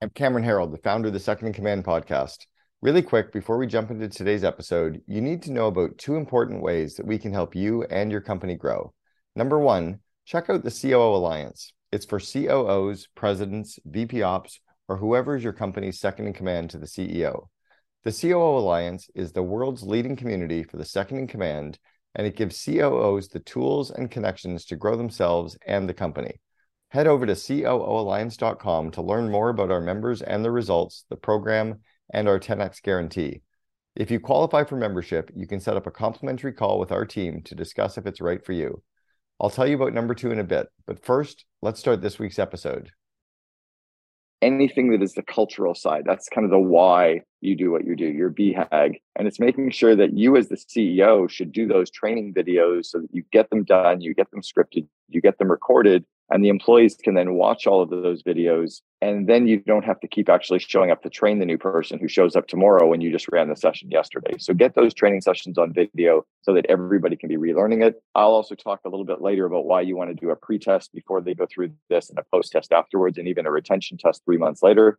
I'm Cameron Herold, the founder of the Second in Command podcast. Really quick, before we jump into today's episode, you need to know about two important ways that we can help you and your company grow. Number one, check out the COO Alliance. It's for COOs, presidents, VP ops, or whoever is your company's second in command to the CEO. The COO Alliance is the world's leading community for the second in command, and it gives COOs the tools and connections to grow themselves and the company. Head over to COOalliance.com to learn more about our members and the results, the program, and our 10x guarantee. If you qualify for membership, you can set up a complimentary call with our team to discuss if it's right for you. I'll tell you about number two in a bit, but first, let's start this week's episode. Anything that is the cultural side, that's kind of the why you do what you do, your BHAG. And it's making sure that you, as the CEO, should do those training videos so that you get them done, you get them scripted, you get them recorded, and the employees can then watch all of those videos. And then you don't have to keep actually showing up to train the new person who shows up tomorrow when you just ran the session yesterday. So get those training sessions on video so that everybody can be relearning it. I'll also talk a little bit later about why you want to do a pre-test before they go through this and a post-test afterwards and even a retention test three months later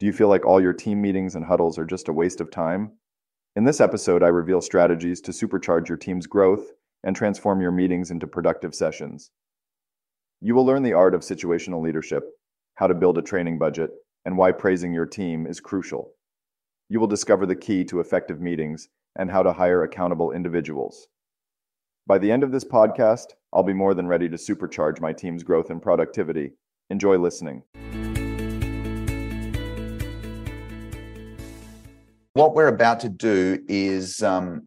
Do you feel like all your team meetings and huddles are just a waste of time? In this episode, I reveal strategies to supercharge your team's growth and transform your meetings into productive sessions. You will learn the art of situational leadership, how to build a training budget, and why praising your team is crucial. You will discover the key to effective meetings and how to hire accountable individuals. By the end of this podcast, I'll be more than ready to supercharge my team's growth and productivity. Enjoy listening. What we're about to do is um,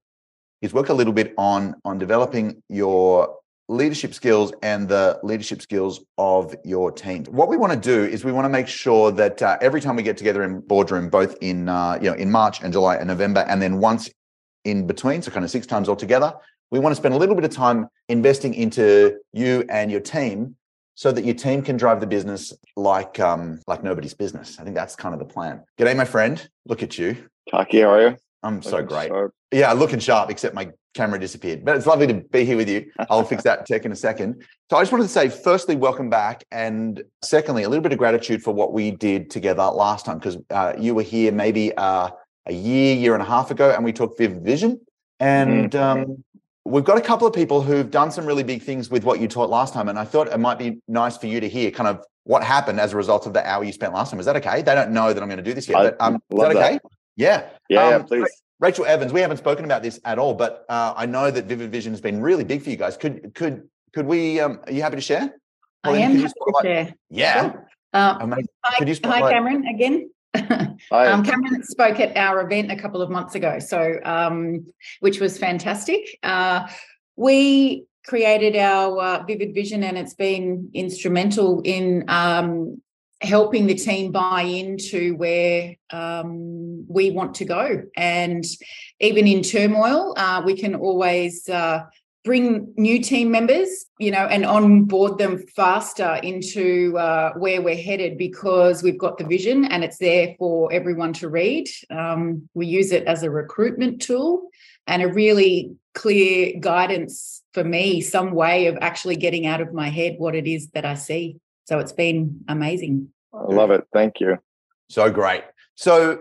is work a little bit on on developing your leadership skills and the leadership skills of your team. What we want to do is we want to make sure that uh, every time we get together in boardroom, both in uh, you know in March and July and November, and then once in between, so kind of six times altogether, we want to spend a little bit of time investing into you and your team so that your team can drive the business like um, like nobody's business. I think that's kind of the plan. G'day, my friend. Look at you. Taki, how are you? I'm so great. Sharp. Yeah, looking sharp, except my camera disappeared. But it's lovely to be here with you. I'll fix that tech in a second. So I just wanted to say, firstly, welcome back. And secondly, a little bit of gratitude for what we did together last time, because uh, you were here maybe uh, a year, year and a half ago, and we talked Vivid Vision. And mm-hmm. um, we've got a couple of people who've done some really big things with what you taught last time. And I thought it might be nice for you to hear kind of what happened as a result of the hour you spent last time. Is that okay? They don't know that I'm going to do this yet, but um, is that okay? That. Yeah. Yeah, um, yeah, please. Rachel Evans, we haven't spoken about this at all, but uh, I know that Vivid Vision has been really big for you guys. Could could could we? Um, are you happy to share? I am happy to share. Yeah. Sure. Uh, hi, hi, Cameron. Again. um, Cameron spoke at our event a couple of months ago, so um, which was fantastic. Uh, we created our uh, Vivid Vision, and it's been instrumental in um, helping the team buy into where um, we want to go. And even in turmoil, uh, we can always uh, bring new team members, you know, and onboard them faster into uh, where we're headed because we've got the vision and it's there for everyone to read. Um, we use it as a recruitment tool and a really clear guidance for me, some way of actually getting out of my head what it is that I see. So it's been amazing. I love it. Thank you. So great. So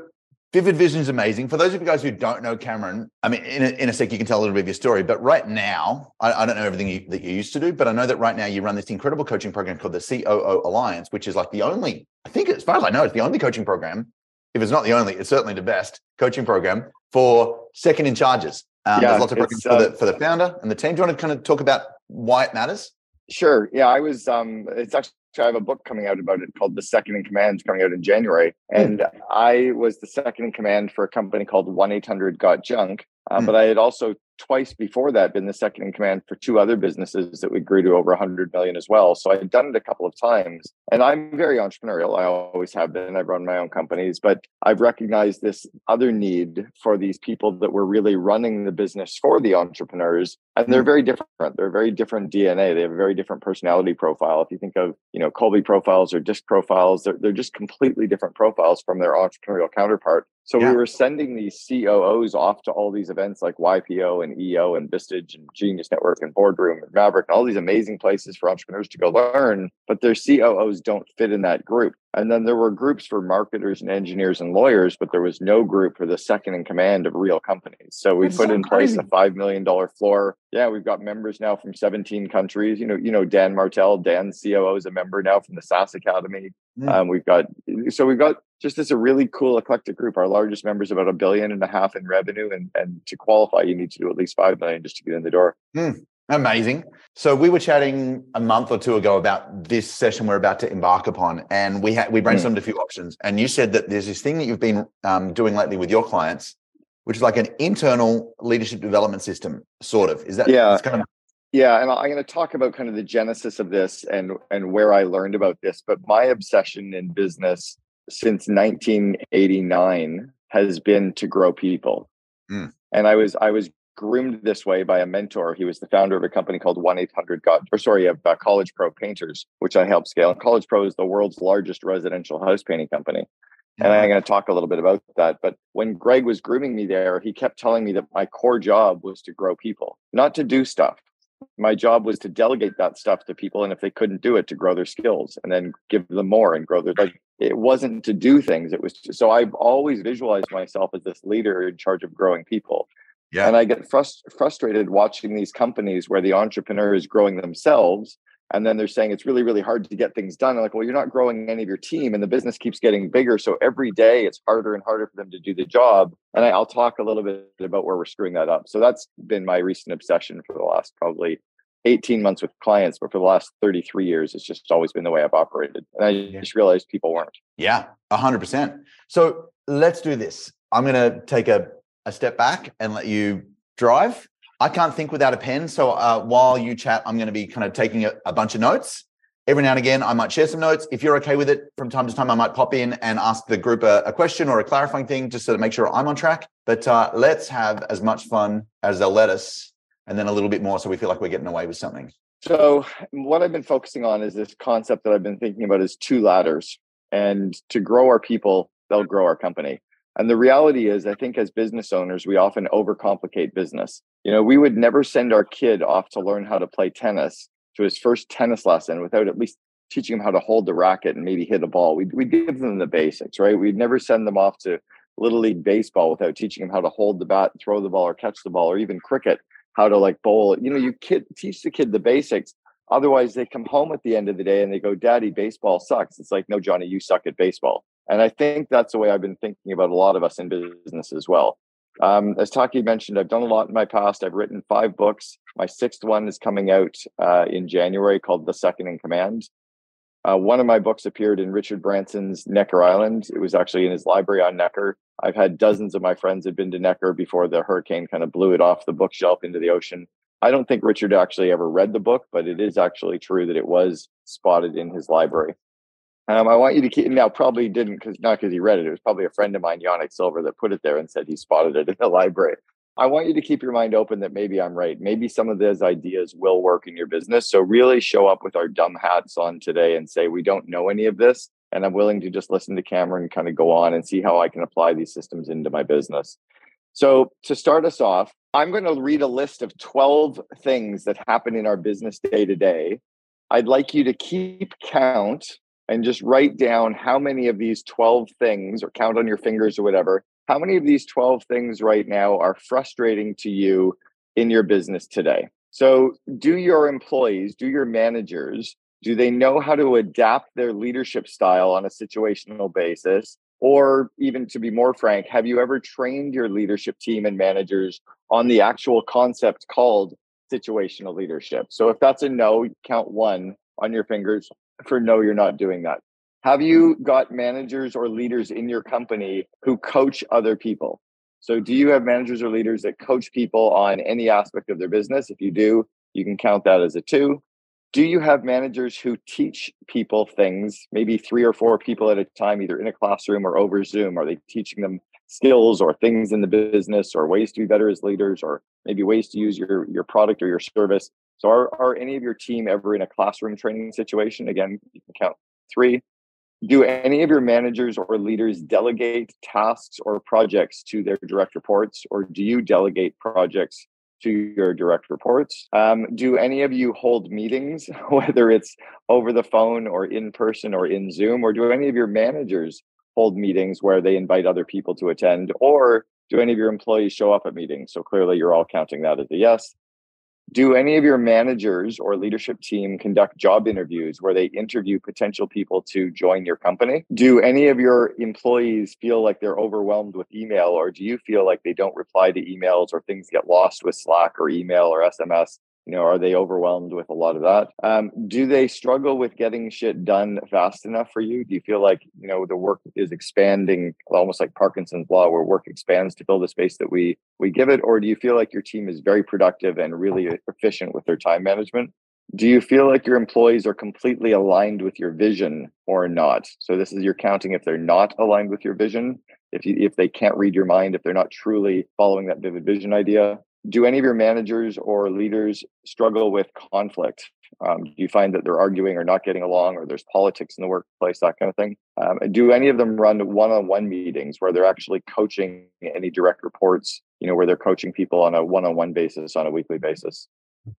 Vivid Vision is amazing. For those of you guys who don't know Cameron, I mean, in a, in a sec, you can tell a little bit of your story. But right now, I, I don't know everything you, that you used to do, but I know that right now you run this incredible coaching program called the COO Alliance, which is like the only, I think, as far as I know, it's the only coaching program. If it's not the only, it's certainly the best coaching program for second in charges. Um, yeah, there's lots of programs for, the, uh, for the founder and the team. Do you want to kind of talk about why it matters? Sure. Yeah, I was. Um, it's actually I have a book coming out about it called The Second in Command, coming out in January. Hmm. And mm. I was the second in command for a company called 1 800 Got Junk. Uh, mm. But I had also twice before that been the second in command for two other businesses that we grew to over 100 million as well. So I've done it a couple of times. And I'm very entrepreneurial. I always have been. I've run my own companies, but I've recognized this other need for these people that were really running the business for the entrepreneurs. And they're hmm. very different. They're very different DNA. They have a very different personality profile. If you think of, you know, Kolbe profiles or disc profiles, they're, they're just completely different profiles from their entrepreneurial counterpart. So yeah. we were sending these COOs off to all these events like YPO and EO and Vistage and Genius Network and Boardroom and Maverick and all these amazing places for entrepreneurs to go learn, but their COOs don't fit in that group. And then there were groups for marketers and engineers and lawyers, but there was no group for the second in command of real companies. So we That's put so in crazy. place a five million dollar floor. Yeah, we've got members now from 17 countries. You know, you know Dan Martell, Dan's COO is a member now from the SaaS Academy. Mm. Um, we've got so we've got just as a really cool eclectic group. Our largest member is about a billion and a half in revenue, and and to qualify, you need to do at least five million just to get in the door. Mm. Amazing. So we were chatting a month or two ago about this session we're about to embark upon, and we had we brainstormed mm. a few options. And you said that there's this thing that you've been um, doing lately with your clients, which is like an internal leadership development system, sort of. Is that yeah? Kind of- yeah, and I'm going to talk about kind of the genesis of this and and where I learned about this. But my obsession in business since 1989 has been to grow people. Mm. And I was I was groomed this way by a mentor. He was the founder of a company called 1 800 God, or sorry, of uh, College Pro Painters, which I helped scale. And College Pro is the world's largest residential house painting company. And I'm going to talk a little bit about that. But when Greg was grooming me there, he kept telling me that my core job was to grow people, not to do stuff. My job was to delegate that stuff to people. And if they couldn't do it, to grow their skills and then give them more and grow their, like, it wasn't to do things. It was, to, so I've always visualized myself as this leader in charge of growing people. Yeah. And I get frust- frustrated watching these companies where the entrepreneur is growing themselves. And then they're saying it's really, really hard to get things done. I'm like, well, you're not growing any of your team and the business keeps getting bigger. So every day it's harder and harder for them to do the job. And I, will talk a little bit about where we're screwing that up. So that's been my recent obsession for the last probably 18 months with clients, but for the last 33 years, it's just always been the way I've operated. And I just realized people weren't. Yeah, 100%. So let's do this. I'm going to take a a step back and let you drive. I can't think without a pen. So uh, while you chat, I'm going to be kind of taking a, a, bunch of notes. Every now and again, I might share some notes. If you're okay with it, from time to time, I might pop in and ask the group a, a question or a clarifying thing just to make sure I'm on track. But uh, let's have as much fun as they'll let us, and then a little bit more so we feel like we're getting away with something. So, what I've been focusing on is this concept that I've been thinking about is two ladders. And to grow our people, they'll grow our company. And the reality is, I think as business owners, we often overcomplicate business. You know, we would never send our kid off to learn how to play tennis to his first tennis lesson without at least teaching him how to hold the racket and maybe hit a ball. We'd, we'd give them the basics, right? We'd never send them off to little league baseball without teaching them how to hold the bat, throw the ball, or catch the ball, or even cricket, how to like bowl. You know, you kid teach the kid the basics. Otherwise, they come home at the end of the day and they go, "Daddy, baseball sucks." It's like, no, Johnny, you suck at baseball. And I think that's the way I've been thinking about a lot of us in business as well. Um, as Taki mentioned, I've done a lot in my past. I've written five books. My sixth one is coming out uh, in January called The Second in Command. Uh, one of my books appeared in Richard Branson's Necker Island. It was actually in his library on Necker. I've had dozens of my friends have been to Necker before the hurricane kind of blew it off the bookshelf into the ocean. I don't think Richard actually ever read the book, but it is actually true that it was spotted in his library. Um, I want you to keep now. Probably didn't because not because he read it. It was probably a friend of mine, Yanik Silver, that put it there and said he spotted it in the library. I want you to keep your mind open that maybe I'm right. Maybe some of those ideas will work in your business. So really show up with our dumb hats on today and say we don't know any of this, and I'm willing to just listen to Cameron kind of go on and see how I can apply these systems into my business. So to start us off, I'm going to read a list of 12 things that happen in our business day to day. I'd like you to keep count and just write down how many of these 12 things or count on your fingers or whatever how many of these 12 things right now are frustrating to you in your business today? So do your employees do your managers do they know how to adapt their leadership style on a situational basis? Or even to be more frank have you ever trained your leadership team and managers on the actual concept called situational leadership? So if that's a no count one on your fingers for no, you're not doing that. Have you got managers or leaders in your company who coach other people? So, do you have managers or leaders that coach people on any aspect of their business? If you do, you can count that as a two. Do you have managers who teach people things, maybe three or four people at a time, either in a classroom or over Zoom? Are they teaching them skills or things in the business or ways to be better as leaders or maybe ways to use your, your product or your service? So, are, are any of your team ever in a classroom training situation? Again, you can count three. Do any of your managers or leaders delegate tasks or projects to their direct reports or do you delegate projects to your direct reports? Um, do any of you hold meetings whether it's over the phone or in person or in zoom or do any of your managers hold meetings where they invite other people to attend or do any of your employees show up at meetings? So clearly you're all counting that as a yes do any of your managers or leadership team conduct job interviews where they interview potential people to join your company? Do any of your employees feel like they're overwhelmed with email, or do you feel like they don't reply to emails or things get lost with Slack or email or SMS? You know are they overwhelmed with a lot of that? Um, do they struggle with getting shit done fast enough for you? Do you feel like you know the work is expanding almost like parkinson's law where work expands to fill the space that we we give it? Or do you feel like your team is very productive and really efficient with their time management? Do you feel like your employees are completely aligned with your vision or not? So this is you're counting if they're not aligned with your vision if you if they can't read your mind if they're not truly following that vivid vision idea do any of your managers or leaders struggle with conflict? Um, do you find that they're arguing or not getting along, or there's politics in the workplace, that kind of thing? Um, do any of them run one-on-one meetings where they're actually coaching any direct reports? You know, where they're coaching people on a one-on-one basis on a weekly basis.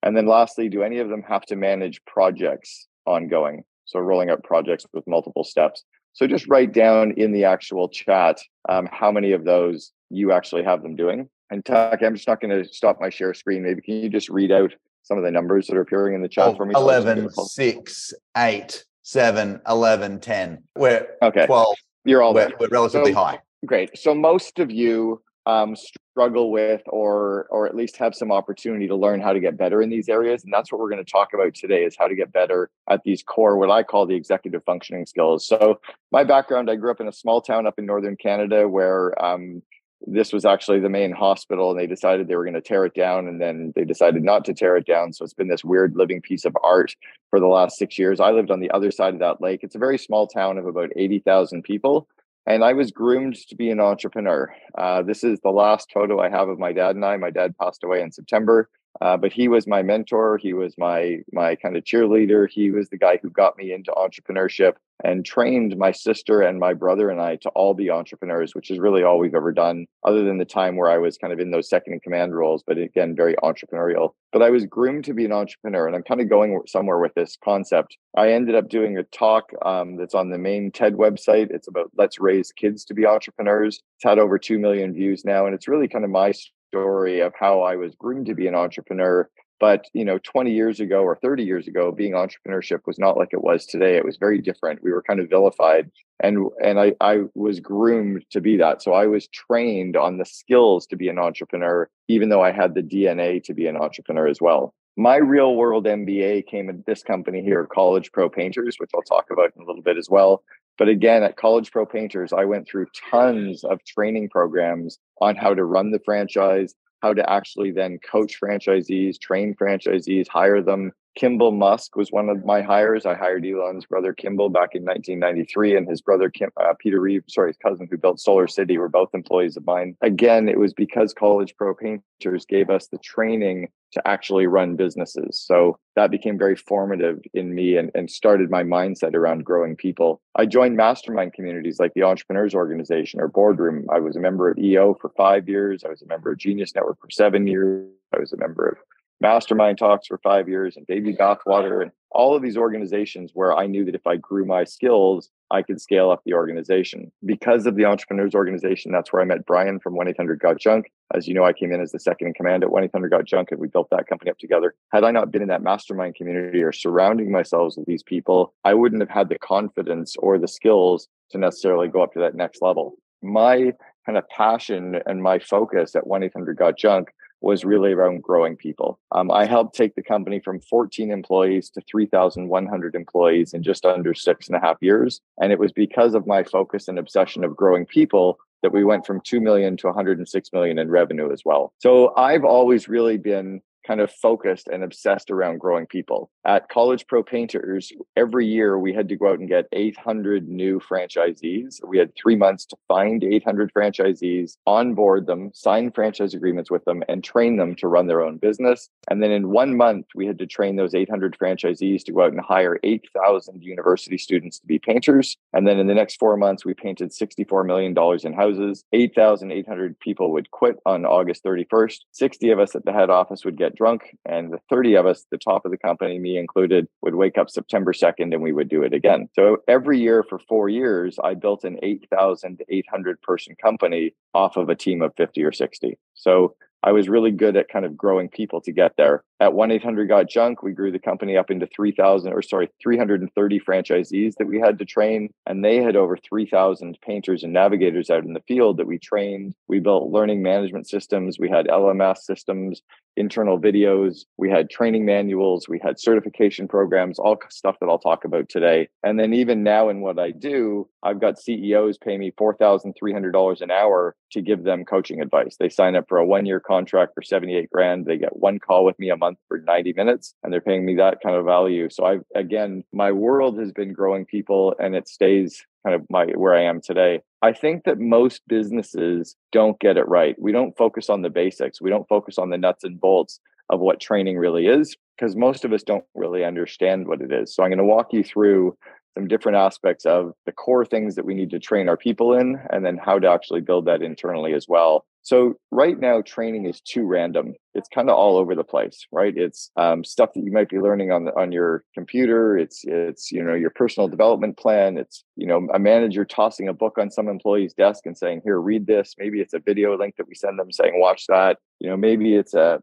And then lastly, do any of them have to manage projects ongoing? So rolling out projects with multiple steps. So just write down in the actual chat um, how many of those you actually have them doing. And Tuck, I'm just not going to stop my share screen. Maybe can you just read out some of the numbers that are appearing in the chat oh, for me? 11, 6, 8, 7, 11, 10. We're okay. 12. You're all we're, we're relatively so, high. Great. So most of you um, struggle with or or at least have some opportunity to learn how to get better in these areas and that's what we're going to talk about today is how to get better at these core what i call the executive functioning skills so my background i grew up in a small town up in northern canada where um, this was actually the main hospital and they decided they were going to tear it down and then they decided not to tear it down. So it's been this weird living piece of art for the last six years. I lived on the other side of that lake. It's a very small town of about 80000 people and i was groomed to be an entrepreneur. Uh, this is the last photo i have of my dad and i. My dad passed away in september uh, but he was my mentor. He was my my kind of cheerleader. He was the guy who got me into entrepreneurship and trained my sister and my brother and I to all be entrepreneurs, which is really all we've ever done, other than the time where I was kind of in those second in command roles, but again, very entrepreneurial. But I was groomed to be an entrepreneur, and I'm kind of going somewhere with this concept. I ended up doing a talk um, that's on the main TED website. It's about let's raise kids to be entrepreneurs. It's had over 2 million views now, and it's really kind of my story of how I was groomed to be an entrepreneur. But you know, 20 years ago or 30 years ago, being entrepreneurship was not like it was today. It was very different. We were kind of vilified, and and I I was groomed to be that. So I was trained on the skills to be an entrepreneur, even though I had the DNA to be an entrepreneur as well. My real world MBA came at this company here, College Pro Painters, which I'll talk about in a little bit as well. But again, at College Pro Painters, I went through tons of training programs on how to run the franchise, how to actually then coach franchisees, train franchisees, hire them, Kimball Musk was one of my hires. I hired Elon's brother Kimball back in 1993, and his brother Kim, uh, Peter Rive, sorry, his cousin who built Solar City, were both employees of mine. Again, it was because College Pro Painters gave us the training to actually run businesses. So that became very formative in me and, and started my mindset around growing people. I joined mastermind communities like the Entrepreneurs Organization or Boardroom. I was a member of EO for five years. I was a member of Genius Network for seven years. I was a member of mastermind talks for five years and baby bathwater and all of these organizations where I knew that if I grew my skills, I could scale up the organization. Because of the entrepreneurs organization, that's where I met Brian from 1 800 Got Junk. As you know, I came in as the second in command at 1 800 Got Junk and we built that company up together. Had I not been in that mastermind community or surrounding myself with these people, I wouldn't have had the confidence or the skills to necessarily go up to that next level. My kind of passion and my focus at 1 800 Got Junk was really around growing people. Um, I helped take the company from 14 employees to 3,100 employees in just under six and a half years. And it was because of my focus and obsession of growing people that we went from 2 million to 106 million in revenue as well. So I've always really been kind of focused and obsessed around growing people. At College Pro Painters, every year we had to go out and get 800 new franchisees. We had three months to find 800 franchisees, onboard them, sign franchise agreements with them, and train them to run their own business. And then in one month, we had to train those 800 franchisees to go out and hire 8,000 university students to be painters. And then in the next four months, we painted $64 million in houses. 8,800 people would quit on August 31st. 60 of us at the head office would get drunk. And the 30 of us, the top of the company, me included, would wake up September 2nd and we would do it again. So every year for four years, I built an 8,800 person company off of a team of 50 or 60. So I was really good at kind of growing people to get there. At 1 800 Got Junk, we grew the company up into 3,000 or sorry, 330 franchisees that we had to train. And they had over 3,000 painters and navigators out in the field that we trained. We built learning management systems. We had LMS systems, internal videos. We had training manuals. We had certification programs, all stuff that I'll talk about today. And then even now in what I do, I've got CEOs pay me $4,300 an hour to give them coaching advice. They sign up for a one year contract for 78 grand. They get one call with me a month month for 90 minutes and they're paying me that kind of value. So I again, my world has been growing people and it stays kind of my where I am today. I think that most businesses don't get it right. We don't focus on the basics. We don't focus on the nuts and bolts of what training really is because most of us don't really understand what it is. So I'm going to walk you through some different aspects of the core things that we need to train our people in and then how to actually build that internally as well so right now, training is too random. It's kind of all over the place, right? It's um, stuff that you might be learning on the, on your computer. It's it's you know your personal development plan. It's you know a manager tossing a book on some employee's desk and saying, "Here, read this." Maybe it's a video link that we send them saying, "Watch that." You know, maybe it's a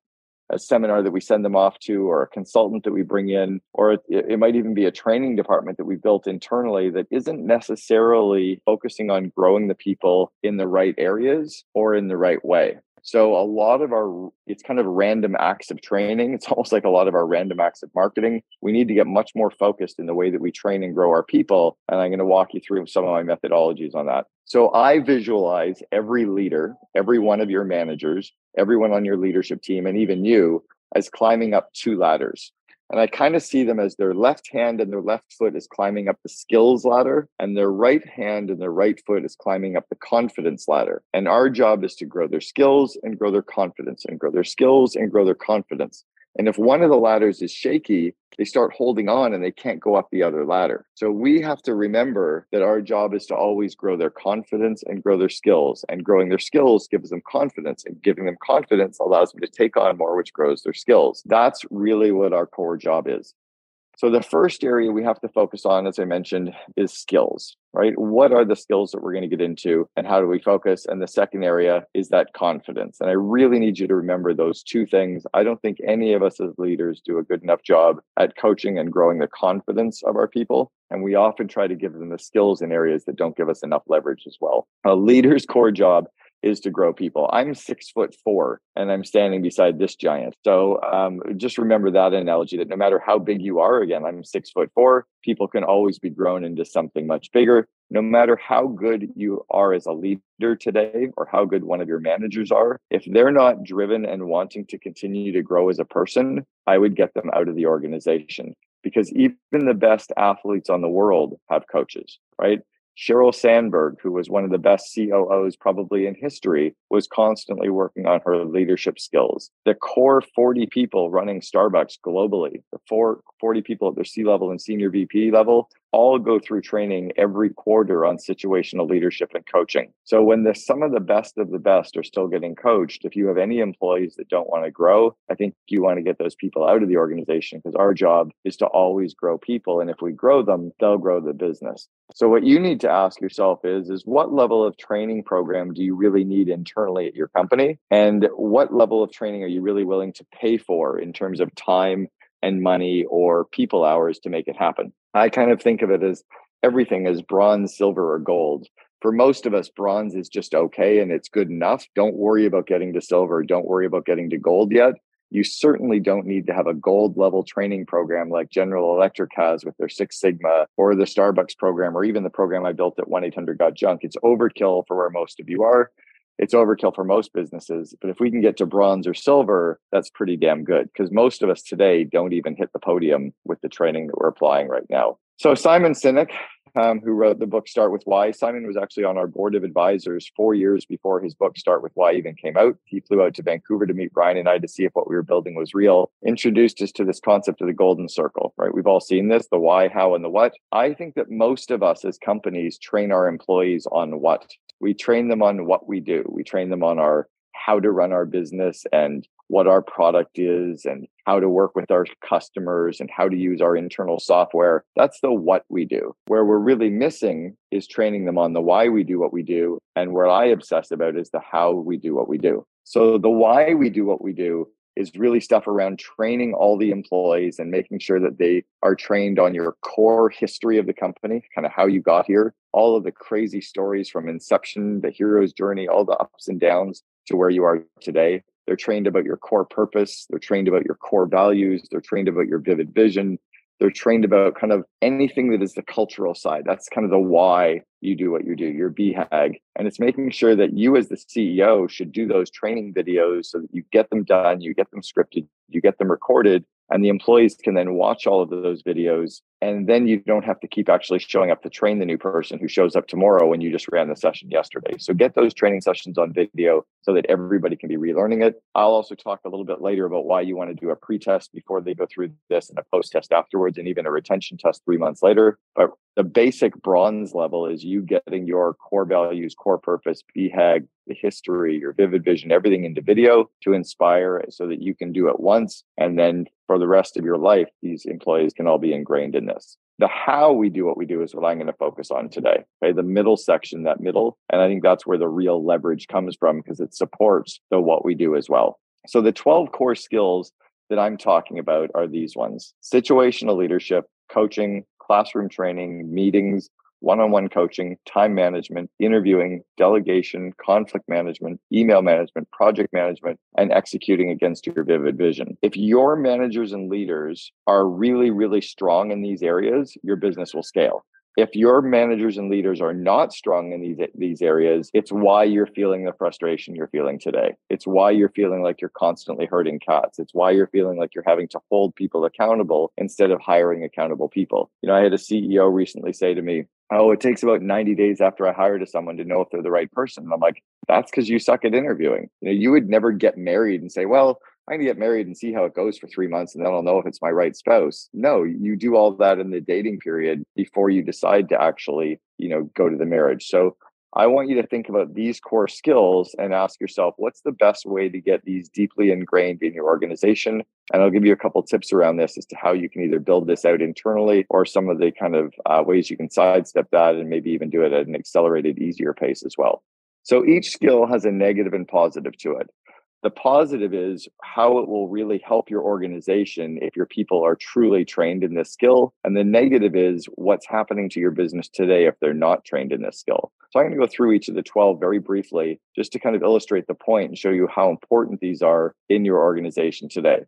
a seminar that we send them off to or a consultant that we bring in or it, it, might even be a training department that we built internally that isn't necessarily focusing on growing the people in the right areas or in the right way so a lot of our it's kind of random acts of training. It's almost like a lot of our random acts of marketing. We need to get much more focused in the way that we train and grow our people. And I'm going to walk you through some of my methodologies on that. So I visualize every leader, every one of your managers, everyone on your leadership team, and even you as climbing up two ladders. And I kind of see them as their left hand and their left foot is climbing up the skills ladder, and their right hand and their right foot is climbing up the confidence ladder. And our job is to grow their skills and grow their confidence, and grow their skills and grow their confidence. And if one of the ladders is shaky, they start holding on and they can't go up the other ladder. So we have to remember that our job is to always grow their confidence and grow their skills. And growing their skills gives them confidence, and giving them confidence allows them to take on more, which grows their skills. That's really what our core job is. So the first area we have to focus on, as I mentioned, is skills, right? What are the skills that we're going to get into and how do we focus? And the second area is that confidence. And I really need you to remember those two things. I don't think any of us as leaders do a good enough job at coaching and growing the confidence of our people. And we often try to give them the skills in areas that don't give us enough leverage as well. A leader's core job is to grow people. I'm six foot four and I'm standing beside this giant. So um, just remember that analogy that no matter how big you are, again, I'm six foot four, people can always be grown into something much bigger. No matter how good you are as a leader today or how good one of your managers are, if they're not driven and wanting to continue to grow as a person, I would get them out of the organization because even the best athletes on the world have coaches, right? Sheryl Sandberg, who was one of the best COOs probably in history, was constantly working on her leadership skills. The core 40 people running Starbucks globally, the four, 40 people at their C level and senior VP level, all go through training every quarter on situational leadership and coaching. So when the some of the best of the best are still getting coached, if you have any employees that don't want to grow, I think you want to get those people out of the organization because our job is to always grow people and if we grow them, they'll grow the business. So what you need to ask yourself is is what level of training program do you really need internally at your company and what level of training are you really willing to pay for in terms of time and money or people hours to make it happen. I kind of think of it as everything as bronze, silver, or gold. For most of us, bronze is just okay and it's good enough. Don't worry about getting to silver. Don't worry about getting to gold yet. You certainly don't need to have a gold level training program like General Electric has with their Six Sigma or the Starbucks program or even the program I built at 1 800 Got Junk. It's overkill for where most of you are. It's overkill for most businesses. But if we can get to bronze or silver, that's pretty damn good because most of us today don't even hit the podium with the training that we're applying right now. So, Simon Sinek um, who wrote the book Start with Why. Simon was actually on our board of advisors four years before his book Start with Why even came out. He flew out to Vancouver to meet Brian and I to see if what we were building was real. Introduced us to this concept of the golden circle, right? We've all seen this the why, how, and the what. I think that most of us as companies train our employees on what. We train them on what we do. We train them on our how to run our business and what our product is and how to work with our customers and how to use our internal software. That's the what we do. Where we're really missing is training them on the why we do what we do. And where I obsess about is the how we do what we do. So the why we do what we do is really stuff around training all the employees and making sure that they are trained on your core history of the company, kind of how you got here, all of the crazy stories from inception, the hero's journey, all the ups and downs to where you are today. They're trained about your core purpose. They're trained about your core values. They're trained about your vivid vision. They're trained about kind of anything that is the cultural side. That's kind of the why you do what you do, your BHAG. And it's making sure that you, as the CEO, should do those training videos so that you get them done, you get them scripted, you get them recorded, and the employees can then watch all of those videos. And then you don't have to keep actually showing up to train the new person who shows up tomorrow when you just ran the session yesterday. So get those training sessions on video so that everybody can be relearning it. I'll also talk a little bit later about why you want to do a pre-test before they go through this and a post-test afterwards and even a retention test three months later. But the basic bronze level is you getting your core values core purpose BHAG the history, your vivid vision, everything into video to inspire so that you can do it once. And then for the rest of your life, these employees can all be ingrained in this. The how we do what we do is what I'm going to focus on today. Okay. The middle section, that middle. And I think that's where the real leverage comes from because it supports the what we do as well. So the 12 core skills that I'm talking about are these ones situational leadership, coaching, classroom training, meetings, one on one coaching, time management, interviewing, delegation, conflict management, email management, project management, and executing against your vivid vision. If your managers and leaders are really, really strong in these areas, your business will scale. If your managers and leaders are not strong in these these areas, it's why you're feeling the frustration you're feeling today. It's why you're feeling like you're constantly hurting cats. It's why you're feeling like you're having to hold people accountable instead of hiring accountable people. You know, I had a CEO recently say to me, oh, it takes about 90 days after I hire to someone to know if they're the right person. And I'm like, that's because you suck at interviewing. You know, you would never get married and say, well, I'm to get married and see how it goes for three months and then I'll know if it's my right spouse. No, you do all that in the dating period before you decide to actually, you know, go to the marriage. So I want you to think about these core skills and ask yourself, what's the best way to get these deeply ingrained in your organization? And I'll give you a couple tips around this as to how you can either build this out internally or some of the kind of uh, ways you can sidestep that and maybe even do it at an accelerated, easier pace as well. So each skill has a negative and positive to it. The positive is how it will really help your organization if your people are truly trained in this skill. And the negative is what's happening to your business today if they're not trained in this skill. So I'm going to go through each of the 12 very briefly just to kind of illustrate the point and show you how important these are in your organization today.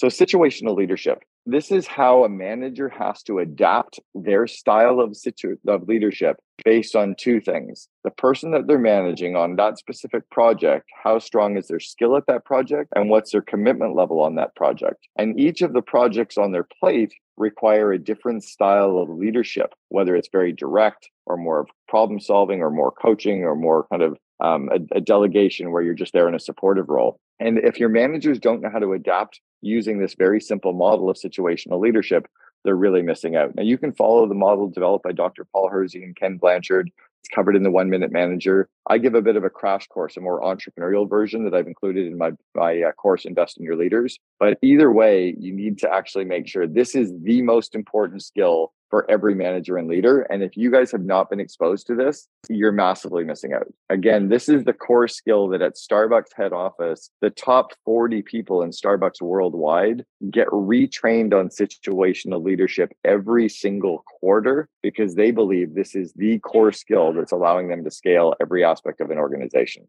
So, situational leadership. This is how a manager has to adapt their style of, situ- of leadership based on two things the person that they're managing on that specific project, how strong is their skill at that project, and what's their commitment level on that project. And each of the projects on their plate require a different style of leadership, whether it's very direct or more of problem solving or more coaching or more kind of um, a, a delegation where you're just there in a supportive role. And if your managers don't know how to adapt using this very simple model of situational leadership, they're really missing out. Now, you can follow the model developed by Dr. Paul Hersey and Ken Blanchard. It's covered in the One Minute Manager. I give a bit of a crash course, a more entrepreneurial version that I've included in my my uh, course, Invest in Your Leaders. But either way, you need to actually make sure this is the most important skill for every manager and leader. And if you guys have not been exposed to this, you're massively missing out. Again, this is the core skill that at Starbucks head office, the top 40 people in Starbucks worldwide get retrained on situational leadership every single quarter because they believe this is the core skill that's allowing them to scale every aspect of an organization.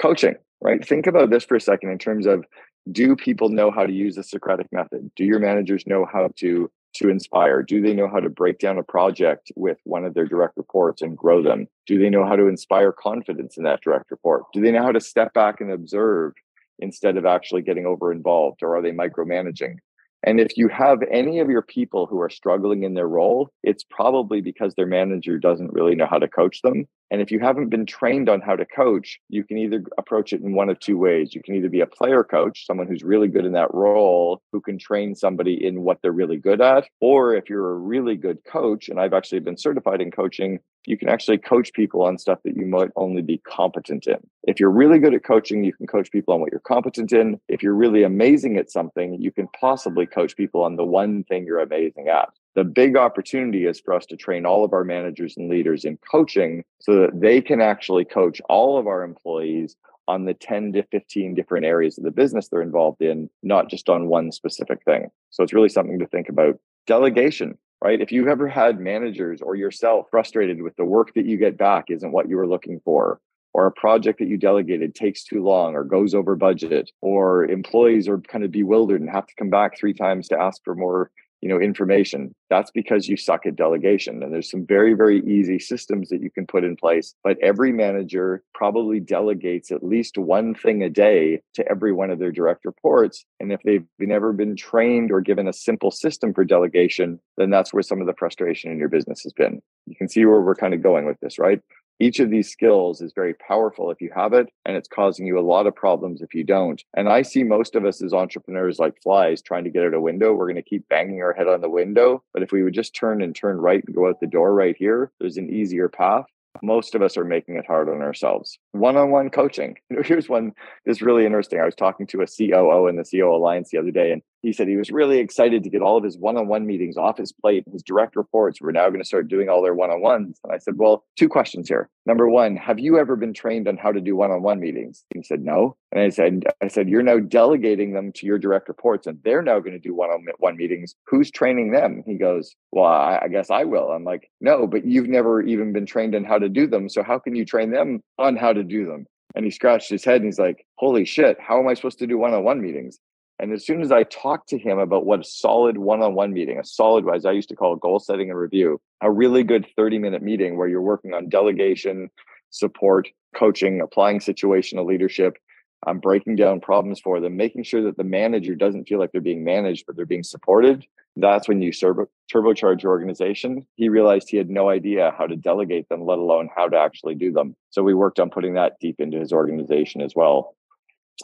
Coaching, right? Think about this for a second in terms of do people know how to use the Socratic method? Do your managers know how to to inspire? Do they know how to break down a project with one of their direct reports and grow them? Do they know how to inspire confidence in that direct report? Do they know how to step back and observe instead of actually getting over involved or are they micromanaging? And if you have any of your people who are struggling in their role, it's probably because their manager doesn't really know how to coach them. And if you haven't been trained on how to coach, you can either approach it in one of two ways. You can either be a player coach, someone who's really good in that role, who can train somebody in what they're really good at. Or if you're a really good coach, and I've actually been certified in coaching, you can actually coach people on stuff that you might only be competent in. If you're really good at coaching, you can coach people on what you're competent in. If you're really amazing at something, you can possibly coach people on the one thing you're amazing at. The big opportunity is for us to train all of our managers and leaders in coaching so that they can actually coach all of our employees on the 10 to 15 different areas of the business they're involved in, not just on one specific thing. So it's really something to think about. Delegation, right? If you've ever had managers or yourself frustrated with the work that you get back isn't what you were looking for, or a project that you delegated takes too long or goes over budget, or employees are kind of bewildered and have to come back three times to ask for more you know information. That's because you suck at delegation and there's some very very easy systems that you can put in place but every manager probably delegates at least one thing a day to every one of their direct reports and if they've never been trained or given a simple system for delegation then that's where some of the frustration in your business has been. You can see where we're kind of going with this right each of these skills is very powerful if you have it, and it's causing you a lot of problems if you don't. And I see most of us as entrepreneurs like flies trying to get out a window. We're going to keep banging our head on the window. But if we would just turn and turn right and go out the door right here, there's an easier path most of us are making it hard on ourselves. One-on-one coaching. Here's one that's really interesting. I was talking to a COO in the COO Alliance the other day, and he said he was really excited to get all of his one-on-one meetings off his plate. His direct reports were now going to start doing all their one-on-ones. And I said, "Well, two questions here. Number one, have you ever been trained on how to do one-on-one meetings?" He said, "No." And I said, "I said you're now delegating them to your direct reports, and they're now going to do one-on-one meetings. Who's training them?" He goes, "Well, I, guess I will." I'm like, "No, but you've never even been trained on how to do them. So how can you train them on how to do them?" And he scratched his head and he's like, "Holy shit! How am I supposed to do one-on-one meetings?" And as soon as I talked to him about what a solid one on one meeting, a solid, as I used to call it, goal setting and review, a really good 30 minute meeting where you're working on delegation, support, coaching, applying situational leadership, um, breaking down problems for them, making sure that the manager doesn't feel like they're being managed, but they're being supported. That's when you turbo- turbocharge your organization. He realized he had no idea how to delegate them, let alone how to actually do them. So we worked on putting that deep into his organization as well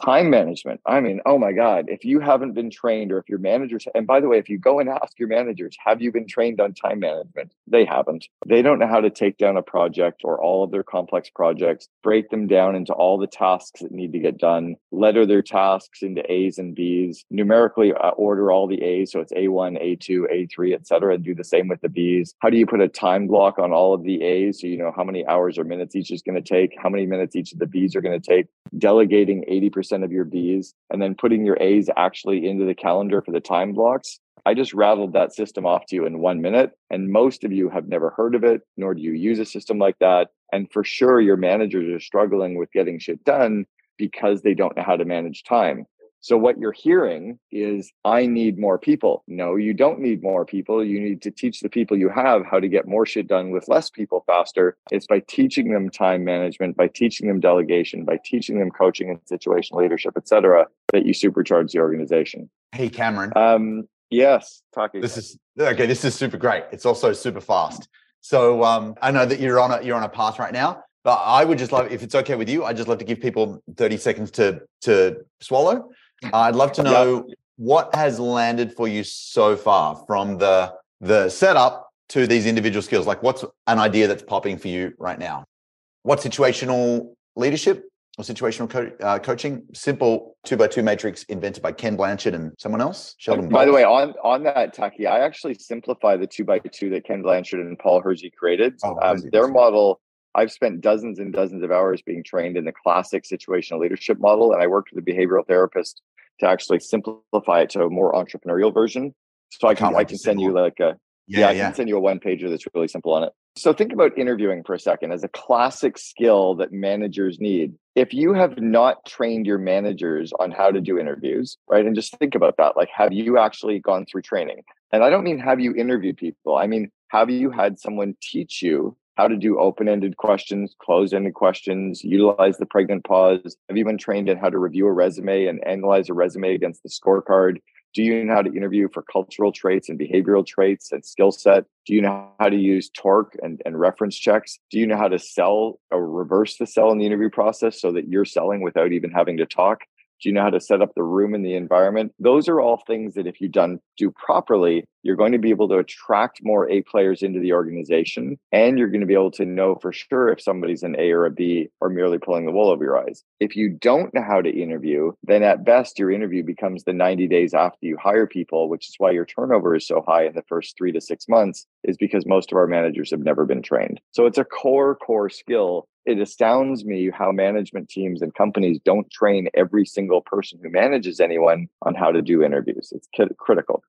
time management. I mean, oh my God, if you haven't been trained or if your managers, and by the way, if you go and ask your managers, have you been trained on time management? They haven't. They don't know how to take down a project or all of their complex projects, break them down into all the tasks that need to get done, letter their tasks into A's and B's, numerically uh, order all the A's. So it's A1, A2, A3, et cetera, and do the same with the B's. How do you put a time block on all of the A's so you know how many hours or minutes each is going to take, how many minutes each of the B's are going to take, delegating 80% of your Bs and then putting your As actually into the calendar for the time blocks. I just rattled that system off to you in one minute. And most of you have never heard of it, nor do you use a system like that. And for sure, your managers are struggling with getting shit done because they don't know how to manage time. So what you're hearing is, I need more people. No, you don't need more people. You need to teach the people you have how to get more shit done with less people faster. It's by teaching them time management, by teaching them delegation, by teaching them coaching and situational leadership, et cetera, that you supercharge the organization. Hey, Cameron. Um, yes, talking. This is okay. This is super great. It's also super fast. So um, I know that you're on a you're on a path right now. But I would just love, if it's okay with you, I'd just love to give people 30 seconds to to swallow I'd love to know yep. what has landed for you so far from the the setup to these individual skills. Like, what's an idea that's popping for you right now? What situational leadership or situational co- uh, coaching? Simple two by two matrix invented by Ken Blanchard and someone else. Sheldon. By the way, on on that, Taki, I actually simplify the two by two that Ken Blanchard and Paul Hersey created. Oh, um, their model I've spent dozens and dozens of hours being trained in the classic situational leadership model, and I worked with a behavioral therapist to actually simplify it to a more entrepreneurial version. So I can I can send you like a yeah, yeah, I can send you a one pager that's really simple on it. So think about interviewing for a second as a classic skill that managers need. If you have not trained your managers on how to do interviews, right? And just think about that. Like, have you actually gone through training? And I don't mean have you interviewed people. I mean, have you had someone teach you how to do open-ended questions, closed-ended questions, utilize the pregnant pause? Have you been trained in how to review a resume and analyze a resume against the scorecard? Do you know how to interview for cultural traits and behavioral traits and skill set? Do you know how to use torque and, and reference checks? Do you know how to sell or reverse the sell in the interview process so that you're selling without even having to talk? Do you know how to set up the room and the environment? Those are all things that if you done do properly, you're going to be able to attract more A players into the organization. And you're going to be able to know for sure if somebody's an A or a B or merely pulling the wool over your eyes. If you don't know how to interview, then at best your interview becomes the 90 days after you hire people, which is why your turnover is so high in the first three to six months, is because most of our managers have never been trained. So it's a core, core skill it astounds me how management teams and companies don't train every single person who manages anyone on how to do interviews. It's critical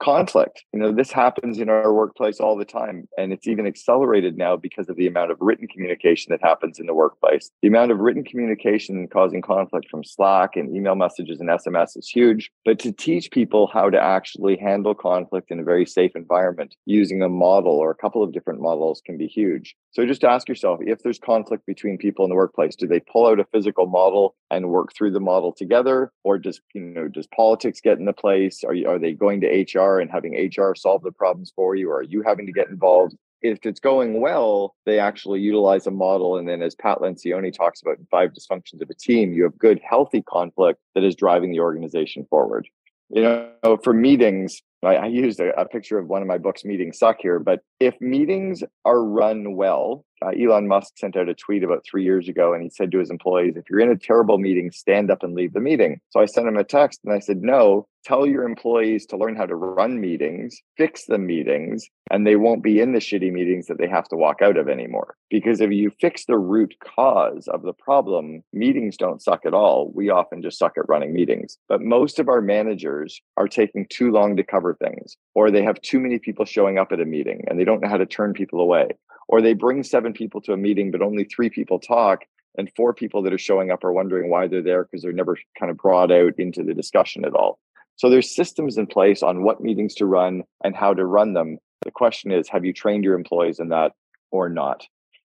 conflict. You know, this happens in our workplace all the time. And it's even accelerated now because of the amount of written communication that happens in the workplace. The amount of written communication causing conflict from Slack and email messages and SMS is huge. But to teach people how to actually handle conflict in a very safe environment using a model or a couple of different models can be huge. So just ask yourself if there's conflict between people in the workplace, do they pull out a physical model and work through the model together? Or does, you know, does politics get in the place? Are you, are they going to HR and having HR solve the problems for you? Or are you having to get involved? If it's going well, they actually utilize a model. And then, as Pat Lencioni talks about in Five Dysfunctions of a Team, you have good, healthy conflict that is driving the organization forward. You know, for meetings, I, I used a, a, picture of one of my books, Meetings Suck here, but if meetings are run well, uh, Elon Musk sent out a tweet about three years ago and he said to his employees, if you're in a terrible meeting, stand up and leave the meeting. So I sent him a text and I said, no, tell your employees to learn how to run meetings, fix the meetings, and they won't be in the shitty meetings that they have to walk out of anymore. Because if you fix the root cause of the problem, meetings don't suck at all. We often just suck at running meetings. But most of our managers are taking too long to cover things, or they have too many people showing up at a meeting and they don't know how to turn people away or they bring seven people to a meeting but only three people talk and four people that are showing up are wondering why they're there because they're never kind of brought out into the discussion at all. So there's systems in place on what meetings to run and how to run them. The question is have you trained your employees in that or not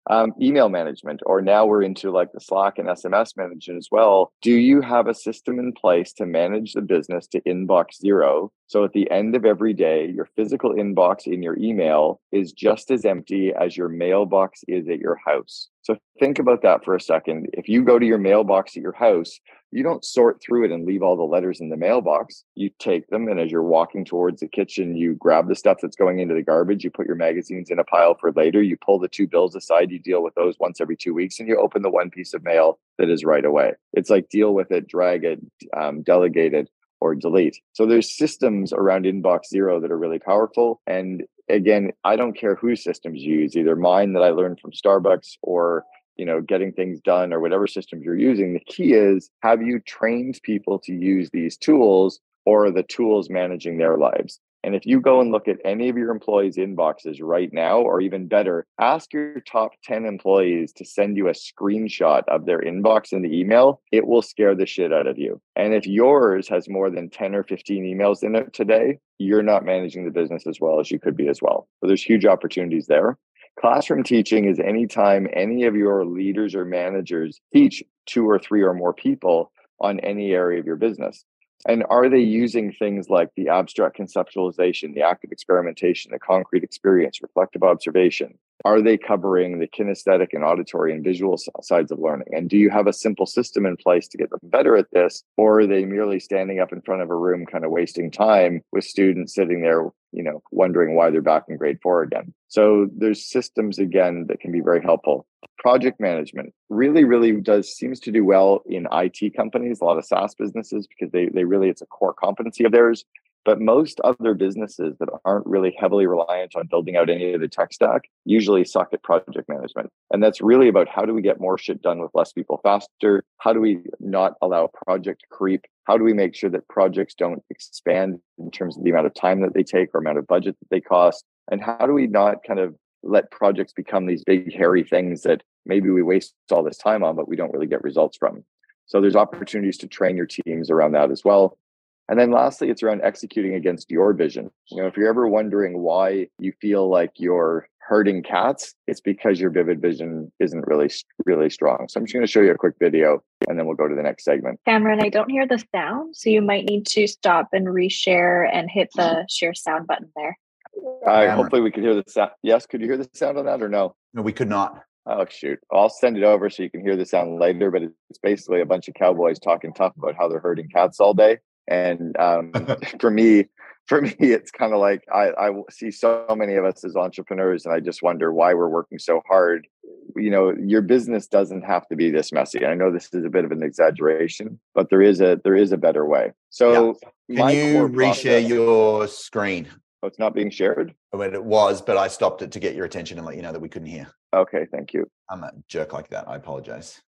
um, email management, or now we're into like the Slack and SMS management as well. Do you have a system in place to manage the business to inbox zero? So at the end of every day, your physical inbox in your email is just as empty as your mailbox is at your house. So think about that for a second. If you go to your mailbox at your house, you don't sort through it and leave all the letters in the mailbox. You take them, and as you're walking towards the kitchen, you grab the stuff that's going into the garbage. You put your magazines in a pile for later. You pull the two bills aside. You deal with those once every two weeks, and you open the one piece of mail that is right away. It's like deal with it, drag it, um, delegate it, or delete. So there's systems around inbox zero that are really powerful. And again, I don't care whose systems you use, either mine that I learned from Starbucks or you know getting things done or whatever systems you're using the key is have you trained people to use these tools or are the tools managing their lives and if you go and look at any of your employees' inboxes right now, or even better, ask your top 10 employees to send you a screenshot of their inbox in the email, it will scare the shit out of you. And if yours has more than 10 or 15 emails in it today, you're not managing the business as well as you could be as well. So there's huge opportunities there. Classroom teaching is anytime any of your leaders or managers teach two or three or more people on any area of your business. And are they using things like the abstract conceptualization, the active experimentation, the concrete experience, reflective observation? Are they covering the kinesthetic and auditory and visual sides of learning? And do you have a simple system in place to get them better at this? Or are they merely standing up in front of a room, kind of wasting time with students sitting there you know, wondering why they're back in grade four again. So there's systems again that can be very helpful. Project management really, really does seems to do well in IT companies, a lot of SaaS businesses, because they they really it's a core competency of theirs. But most other businesses that aren't really heavily reliant on building out any of the tech stack usually suck at project management. And that's really about how do we get more shit done with less people faster? How do we not allow project creep? How do we make sure that projects don't expand in terms of the amount of time that they take or amount of budget that they cost? And how do we not kind of let projects become these big hairy things that maybe we waste all this time on but we don't really get results from? So there's opportunities to train your teams around that as well. And then lastly it's around executing against your vision. You know if you're ever wondering why you feel like you're herding cats it's because your vivid vision isn't really really strong. So i'm just going to show you a quick video and then we'll go to the next segment. Cameron i don't hear the sound so you might need to stop and reshare and hit the share sound button there uh, hopefully we could hear the sound. Yes, could you hear the sound on that or no? No, we could not. Oh shoot! I'll send it over so you can hear the sound later. But it's basically a bunch of cowboys talking tough about how they're herding cats all day. And um, for me, for me, it's kind of like I, I see so many of us as entrepreneurs, and I just wonder why we're working so hard. You know, your business doesn't have to be this messy. I know this is a bit of an exaggeration, but there is a there is a better way. So, yeah. can you reshare process, your screen? Oh, it's not being shared? Oh, it was, but I stopped it to get your attention and let you know that we couldn't hear. Okay, thank you. I'm a jerk like that. I apologize.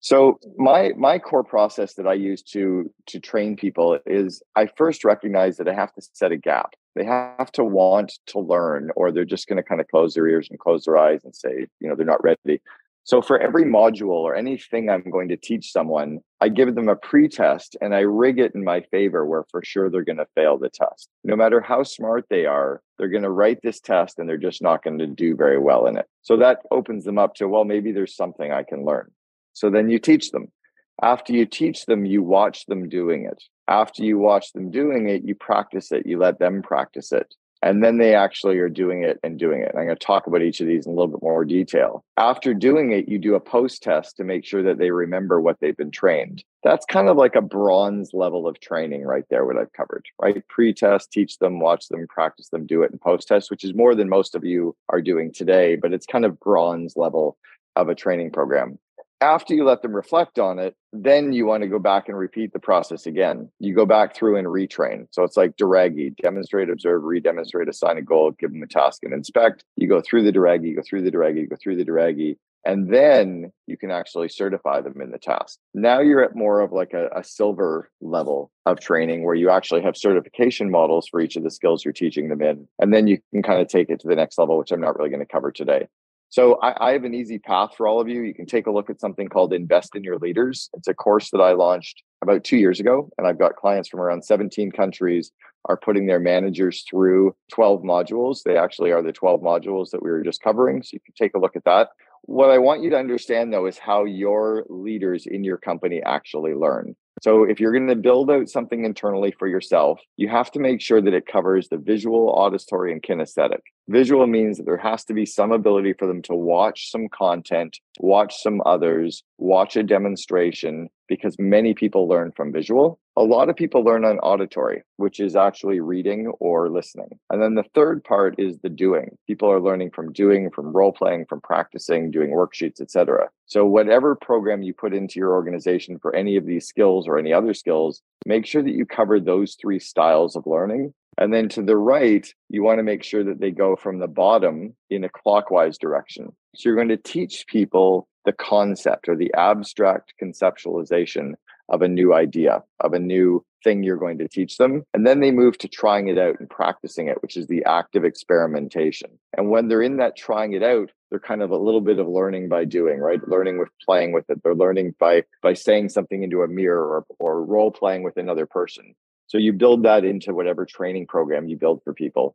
So my my core process that I use to to train people is I first recognize that I have to set a gap. They have to want to learn, or they're just going to kind of close their ears and close their eyes and say, you know, they're not ready. So for every module or anything I'm going to teach someone, I give them a pre-test and I rig it in my favor where for sure they're going to fail the test. No matter how smart they are, they're going to write this test and they're just not going to do very well in it. So that opens them up to, well, maybe there's something I can learn. So then you teach them. After you teach them, you watch them doing it. After you watch them doing it, you practice it. You let them practice it and then they actually are doing it and doing it. And I'm going to talk about each of these in a little bit more detail. After doing it, you do a post test to make sure that they remember what they've been trained. That's kind of like a bronze level of training right there, what I've covered, right? Pre test, teach them, watch them, practice them, do it, and post test, which is more than most of you are doing today, but it's kind of bronze level of a training program after you let them reflect on it, then you want to go back and repeat the process again. You go back through and retrain. So it's like DRAGGY, demonstrate, observe, re-demonstrate, assign a goal, give them a task and inspect. You go through the DRAGGY, you go through the DRAGGY, you go through the DRAGGY, and then you can actually certify them in the task. Now you're at more of like a, a silver level of training where you actually have certification models for each of the skills you're teaching them in. And then you can kind of take it to the next level, which I'm not really going to cover today. So I, I, have an easy path for all of you. You can take a look at something called Invest in Your Leaders. It's a course that I launched about two years ago, and I've got clients from around 17 countries are putting their managers through 12 modules. They actually are the 12 modules that we were just covering. So you can take a look at that. What I want you to understand though is how your leaders in your company actually learn. So if you're going to build out something internally for yourself, you have to make sure that it covers the visual, auditory, and kinesthetic. Visual means that there has to be some ability for them to watch some content, watch some others, watch a demonstration, because many people learn from visual. A lot of people learn on auditory, which is actually reading or listening. And then the third part is the doing. People are learning from doing, from role playing, from practicing, doing worksheets, etc. So whatever program you put into your organization for any of these skills or any other skills, make sure that you cover those three styles of learning and then to the right, you want to make sure that they go from the bottom in a clockwise direction. So you're going to teach people the concept or the abstract conceptualization of a new idea, of a new thing you're going to teach them. And then they move to trying it out and practicing it, which is the active experimentation. And when they're in that trying it out, they're kind of a little bit of learning by doing, right? Learning with playing with it. They're learning by by saying something into a mirror or, or role playing with another person. So you build that into whatever training program you build for people.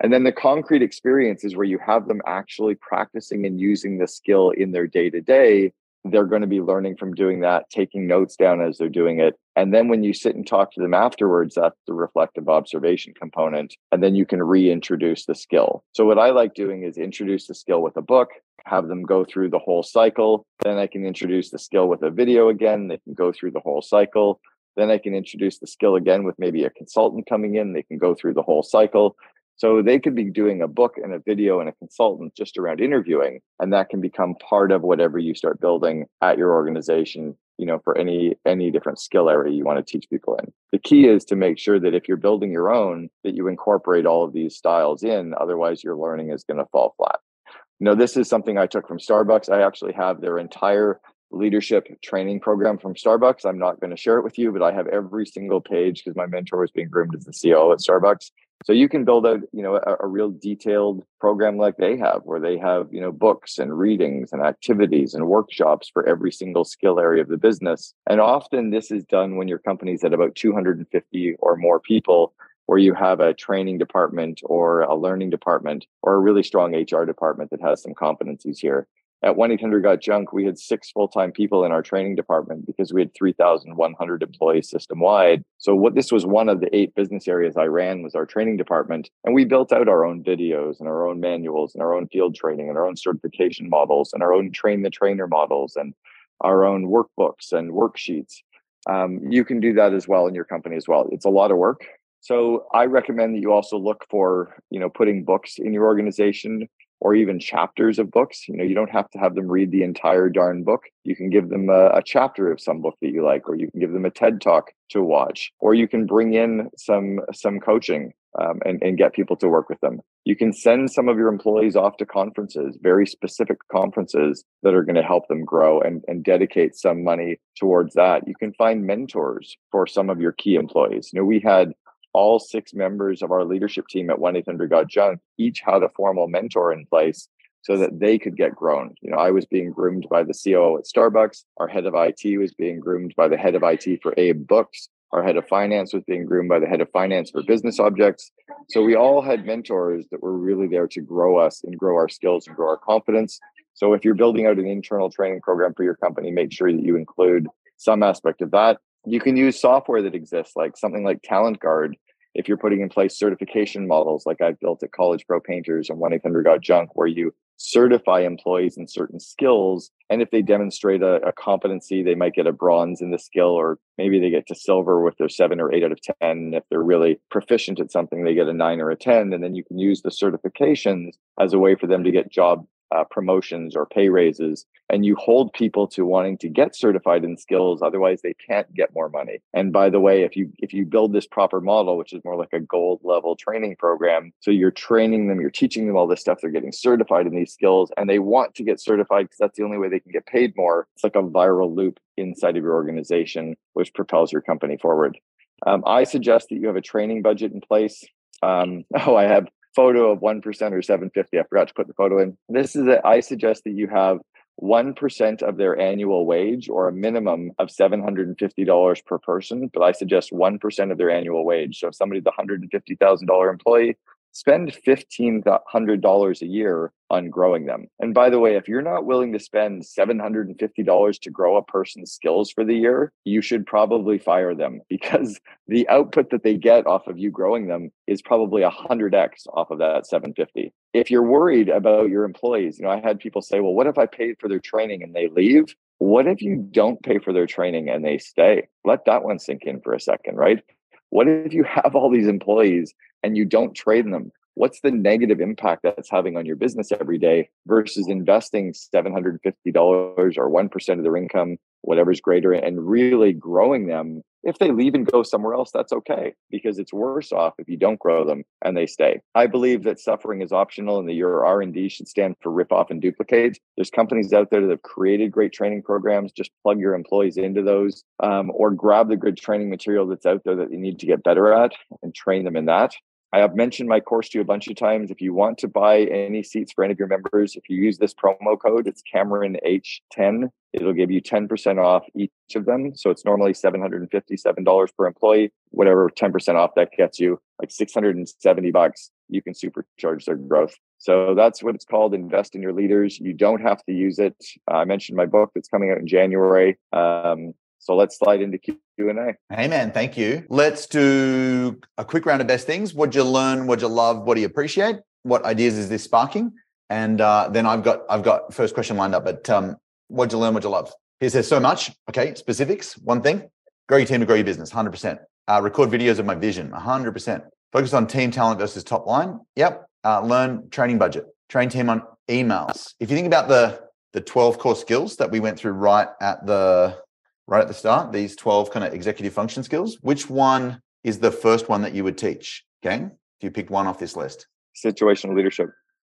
And then the concrete experience is where you have them actually practicing and using the skill in their day to day. They're going to be learning from doing that, taking notes down as they're doing it. And then when you sit and talk to them afterwards, that's the reflective observation component. And then you can reintroduce the skill. So, what I like doing is introduce the skill with a book, have them go through the whole cycle. Then I can introduce the skill with a video again. They can go through the whole cycle. Then I can introduce the skill again with maybe a consultant coming in. They can go through the whole cycle. So they could be doing a book and a video and a consultant just around interviewing, and that can become part of whatever you start building at your organization. You know, for any any different skill area you want to teach people in. The key is to make sure that if you're building your own, that you incorporate all of these styles in. Otherwise, your learning is going to fall flat. You know, this is something I took from Starbucks. I actually have their entire leadership training program from Starbucks. I'm not going to share it with you, but I have every single page because my mentor is being groomed as the CEO at Starbucks. So you can build a you know, a, a, real detailed program like they have, where they have, you know, books and readings and activities and workshops for every single skill area of the business. And often this is done when your company's at about 250 or more people, where you have a training department or a learning department or a really strong HR department that has some competencies here at 1-800-GOT-JUNK, we had six full-time people in our training department because we had 3,100 employees system-wide. So what this was one of the eight business areas I ran was our training department. And we built out our own videos and our own manuals and our own field training and our own certification models and our own train the trainer models and our own workbooks and worksheets. Um, you can do that as well in your company as well. It's a lot of work. So I recommend that you also look for, you know, putting books in your organization or even chapters of books. You know, you don't have to have them read the entire darn book. You can give them a, a, chapter of some book that you like, or you can give them a TED talk to watch, or you can bring in some some coaching um, and, and get people to work with them. You can send some of your employees off to conferences, very specific conferences that are going to help them grow and, and dedicate some money towards that. You can find mentors for some of your key employees. You know, we had all six members of our leadership team at 1-800-GOT-JUNK each had a formal mentor in place so that they could get grown. You know, I was being groomed by the COO at Starbucks. Our head of IT was being groomed by the head of IT for AbeBooks. Our head of finance was being groomed by the head of finance for business objects. So we all had mentors that were really there to grow us and grow our skills and grow our confidence. So if you're building out an internal training program for your company, make sure that you include some aspect of that. You can use software that exists, like something like Talent Guard, if you're putting in place certification models like I've built at College Pro Painters and 1 800 Got Junk, where you certify employees in certain skills. And if they demonstrate a, a, competency, they might get a bronze in the skill, or maybe they get to silver with their seven or eight out of 10. If they're really proficient at something, they get a nine or a 10. And then you can use the certifications as a way for them to get job uh, promotions or pay raises and you hold people to wanting to get certified in skills otherwise they can't get more money. And by the way if you if you build this proper model which is more like a gold level training program so you're training them you're teaching them all this stuff they're getting certified in these skills and they want to get certified because that's the only way they can get paid more. It's like a viral loop inside of your organization which propels your company forward. Um, i suggest that you have a training budget in place. Um, oh i have photo of 1% or 750. I forgot to put the photo in. This is it. I suggest that you have 1% of their annual wage or a minimum of $750 per person, but I suggest 1% of their annual wage. So if somebody's a $150,000 employee, spend $1,500 a year on growing them. And by the way, if you're not willing to spend $750 to grow a person's skills for the year, you should probably fire them because the output that they get off of you growing them is probably 100x off of that 750. If you're worried about your employees, you know, I had people say, well, what if I paid for their training and they leave? What if you don't pay for their training and they stay? Let that one sink in for a second, right? What if you have all these employees and you don't train them? What's the negative impact that's having on your business every day versus investing $750 or 1% of their income, whatever's greater, and really growing them if they leave and go somewhere else, that's okay because it's worse off if you don't grow them and they stay. I believe that suffering is optional and that your R&D should stand for rip off and duplicate. There's companies out there that have created great training programs. Just plug your employees into those um, or grab the good training material that's out there that you need to get better at and train them in that. I have mentioned my course to you a bunch of times. If you want to buy any seats for any of your members, if you use this promo code, it's Cameron H10. It'll give you 10% off each of them. So it's normally $757 per employee. Whatever 10% off that gets you, like 670 bucks, you can supercharge their growth. So that's what it's called. Invest in your leaders. You don't have to use it. I mentioned my book that's coming out in January. Um, so let's slide into Q&A. Hey man, thank you. Let's do a quick round of best things. What'd you learn? What'd you love? What do you appreciate? What ideas is this sparking? And uh, then I've got I've got first question lined up. But um, what'd you learn? What'd you love? He says so much. Okay, specifics. One thing: grow your team to grow your business. Hundred percent. Uh, record videos of my vision. hundred percent. Focus on team talent versus top line. Yep. Uh, learn training budget. Train team on emails. If you think about the the 12 core skills that we went through right at the right at the start, these 12 kind of executive function skills, which one is the first one that you would teach? Okay. If you picked one off this list, situational leadership.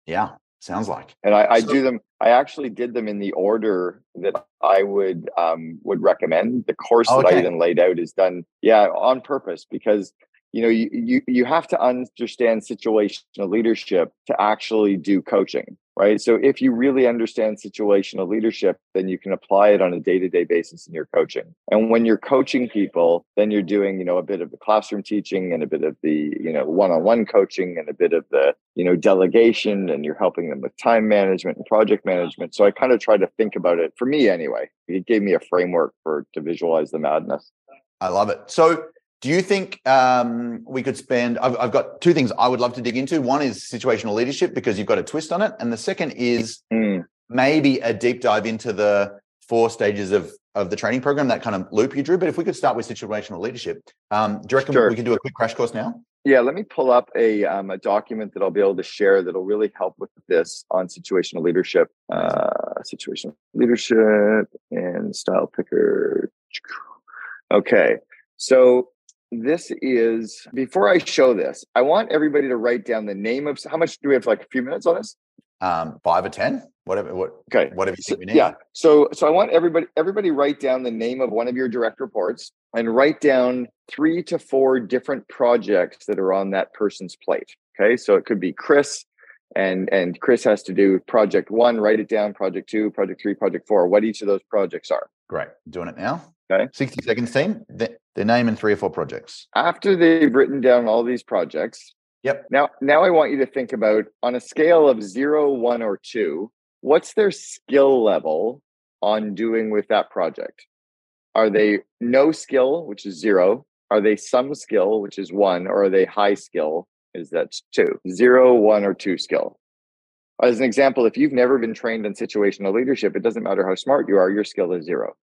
Yeah. Sounds like. And I, I so, do them. I actually did them in the order that I would um, would recommend. The course okay. that I even laid out is done, yeah, on purpose because you know you, you you have to understand situational leadership to actually do coaching right? So if you really understand situational leadership then you can apply it on a day-to-day basis in your coaching. And when you're coaching people then you're doing you know a bit of the classroom teaching and a bit of the you know one-on-one coaching and a bit of the you know delegation and you're helping them with time management and project management. So i kind of try to think about it for me anyway. It gave me a framework for to visualize the madness. I love it. So do you think um, we could spend? I've, I've, got two things I would love to dig into. One is situational leadership because you've got a twist on it, and the second is mm. maybe a deep dive into the four stages of of the training program, that kind of loop you drew. But if we could start with situational leadership, um, do you reckon sure. we can do a quick crash course now? Yeah, let me pull up a um, a document that I'll be able to share that'll really help with this on situational leadership, uh, situational leadership, and style picker. Okay, so this is before I show this, I want everybody to write down the name of how much do we have like a few minutes on this? Um, five or ten, whatever. What okay, whatever you think we need. Yeah. So so I want everybody everybody write down the name of one of your direct reports and write down three to four different projects that are on that person's plate. Okay. So it could be Chris and and Chris has to do project one, write it down, project two, project three, project four, what each of those projects are. Great. Doing it now. Okay. 60 seconds team. The, their name and three or four projects. After they've written down all these projects. Yep. Now now I want you to think about on a scale of zero, one, or two, what's their skill level on doing with that project? Are they no skill, which is zero? Are they some skill, which is one, or are they high skill? Is that two? Zero, one, or two skill. As an example, if you've never been trained in situational leadership, it doesn't matter how smart you are, your skill is zero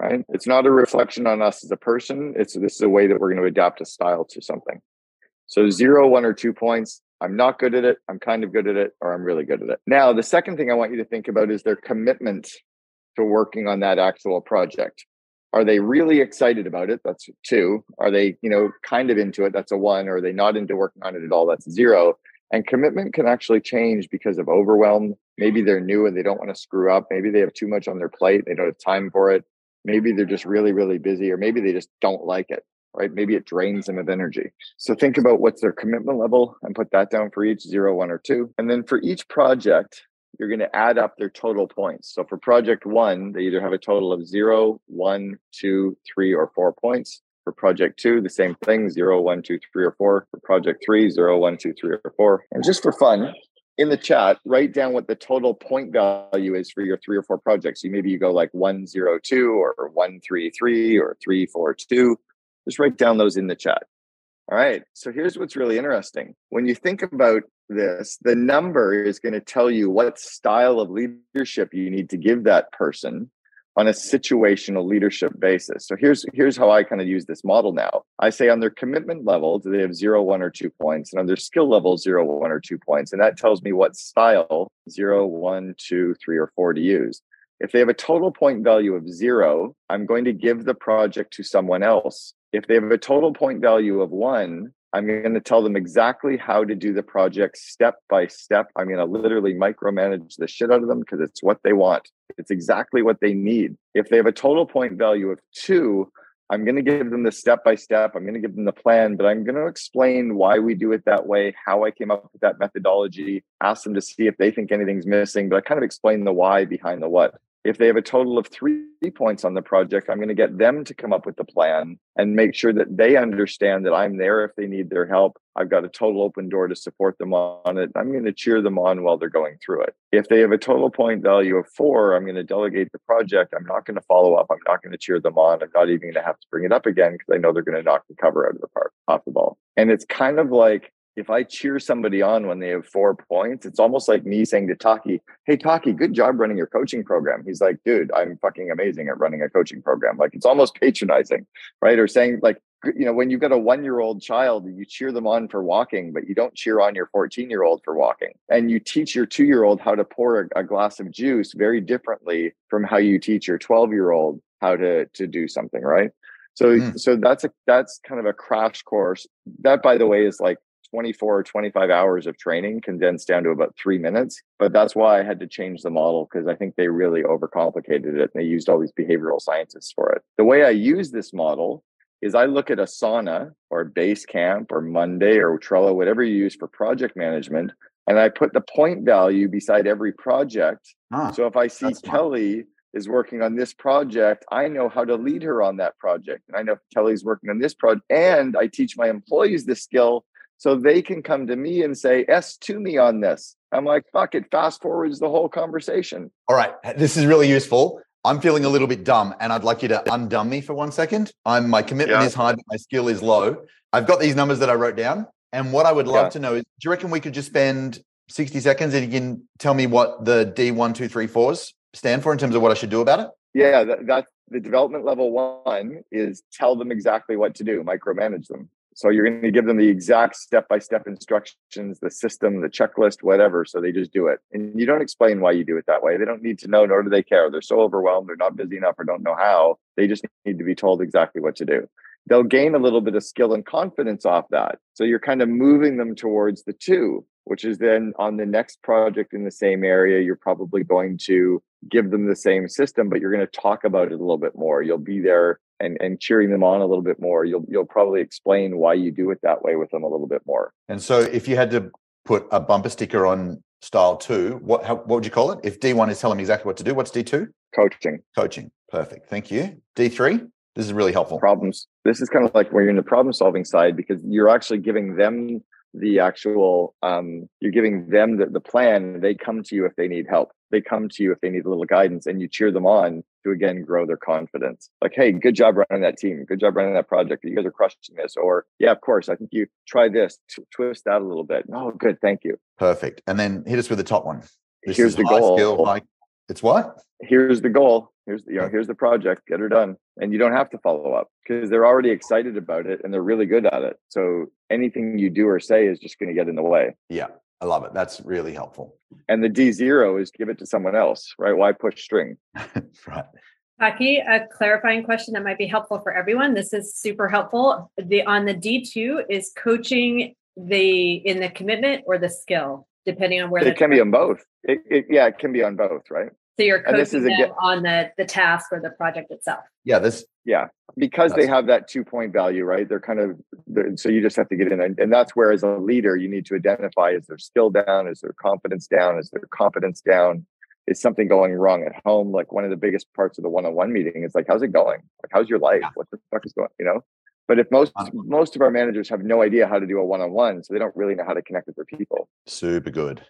right? It's not a reflection on us as a person. It's this is a way that we're going to adapt a style to something. So zero, one, or two points. I'm not good at it. I'm kind of good at it, or I'm really good at it. Now, the second thing I want you to think about is their commitment to working on that actual project. Are they really excited about it? That's two. Are they, you know, kind of into it? That's a one. Or are they not into working on it at all? That's zero. And commitment can actually change because of overwhelm. Maybe they're new and they don't want to screw up. Maybe they have too much on their plate. They don't have time for it. Maybe they're just really, really busy, or maybe they just don't like it, right? Maybe it drains them of energy. So think about what's their commitment level and put that down for each zero, one, or two. And then for each project, you're going to add up their total points. So for project one, they either have a total of zero, one, two, three, or four points. For project two, the same thing, zero, one, two, three, or four. For project three, zero, one, two, three, or four. And just for fun, in the chat, write down what the total point value is for your three or four projects. So maybe you go like 102 or 133 or 342. Just write down those in the chat. All right. So here's what's really interesting. When you think about this, the number is going to tell you what style of leadership you need to give that person on a situational leadership basis. So here's here's how I kind of use this model now. I say on their commitment level, do they have zero, one, or two points? And on their skill level, zero, one, or two points. And that tells me what style, zero, one, two, three, or four to use. If they have a total point value of zero, I'm going to give the project to someone else. If they have a total point value of one, I'm going to tell them exactly how to do the project step by step. I'm going to literally micromanage the shit out of them because it's what they want. It's exactly what they need. If they have a total point value of two, I'm going to give them the step by step. I'm going to give them the plan, but I'm going to explain why we do it that way, how I came up with that methodology, ask them to see if they think anything's missing, but I kind of explain the why behind the what. If they have a total of three points on the project, I'm going to get them to come up with the plan and make sure that they understand that I'm there if they need their help. I've got a total open door to support them on it. I'm going to cheer them on while they're going through it. If they have a total point value of four, I'm going to delegate the project. I'm not going to follow up. I'm not going to cheer them on. I'm not even going to have to bring it up again because I know they're going to knock the cover out of the park, off the ball. And it's kind of like if I cheer somebody on when they have four points, it's almost like me saying to Taki, Hey, Taki, good job running your coaching program. He's like, dude, I'm fucking amazing at running a coaching program. Like it's almost patronizing, right? Or saying, like, you know, when you've got a one year old child, you cheer them on for walking, but you don't cheer on your 14 year old for walking. And you teach your two year old how to pour a, a glass of juice very differently from how you teach your 12 year old how to, to do something, right? So, mm. so that's a, that's kind of a crash course. That, by the way, is like 24 or 25 hours of training condensed down to about three minutes. But that's why I had to change the model because I think they really overcomplicated it and they used all these behavioral scientists for it. The way I use this model is I look at Asana or Basecamp or Monday or Trello, whatever you use for project management, and I put the point value beside every project. Ah, so if I see Kelly is working on this project, I know how to lead her on that project. And I know Kelly's working on this project. And I teach my employees this skill so they can come to me and say, S to me on this. I'm like, fuck it, fast forwards the whole conversation. All right. This is really useful. I'm feeling a little bit dumb and I'd like you to undumb me for one second. I'm my commitment yeah. is high, but my skill is low. I've got these numbers that I wrote down. And what I would love yeah. to know is do you reckon we could just spend 60 seconds and you can tell me what the D1234s stand for in terms of what I should do about it? Yeah, that, that the development level one is tell them exactly what to do, micromanage them. So you're going to give them the exact step by step instructions, the system, the checklist, whatever. So they just do it. And you don't explain why you do it that way. They don't need to know, nor do they care. They're so overwhelmed, they're not busy enough, or don't know how. They just need to be told exactly what to do. They'll gain a little bit of skill and confidence off that. So you're kind of moving them towards the two, which is then on the next project in the same area, you're probably going to give them the same system, but you're going to talk about it a little bit more. You'll be there and, and cheering them on a little bit more. You'll you'll probably explain why you do it that way with them a little bit more. And so, if you had to put a bumper sticker on style two, what how, what would you call it? If D one is telling me exactly what to do, what's D two? Coaching. Coaching. Perfect. Thank you. D three. This is really helpful. Problems. This is kind of like where you're in the problem solving side because you're actually giving them the actual um, you're giving them the, the plan they come to you if they need help they come to you if they need a little guidance and you cheer them on to again grow their confidence. Like hey good job running that team. Good job running that project. You guys are crushing this. Or yeah of course i think you try this t- twist that a little bit. Oh good thank you. Perfect. And then hit us with the top one. This here's the goal skill, high, it's what? Here's the goal. Here's the, you know here's the project. Get her done. And you don't have to follow up because they're already excited about it and they're really good at it. So anything you do or say is just going to get in the way. Yeah i love it that's really helpful and the d zero is give it to someone else right why push string right Taki, a clarifying question that might be helpful for everyone. This is super helpful. The on the D2 is coaching the in the commitment or the skill, depending on where it can be on both. It, it, yeah, it can be on both, right? So you're coaching them again, on the the task or the project itself. Yeah, this yeah because they have that two point value, right? They're kind of they're, so you just have to get in, and, and that's where as a leader you need to identify: is their skill down? Is their confidence down? Is their confidence down? Is something going wrong at home? Like one of the biggest parts of the one on one meeting is like, how's it going? Like, how's your life? What the fuck is going? You know. But if most most of our managers have no idea how to do a one on one, so they don't really know how to connect with their people. Super good.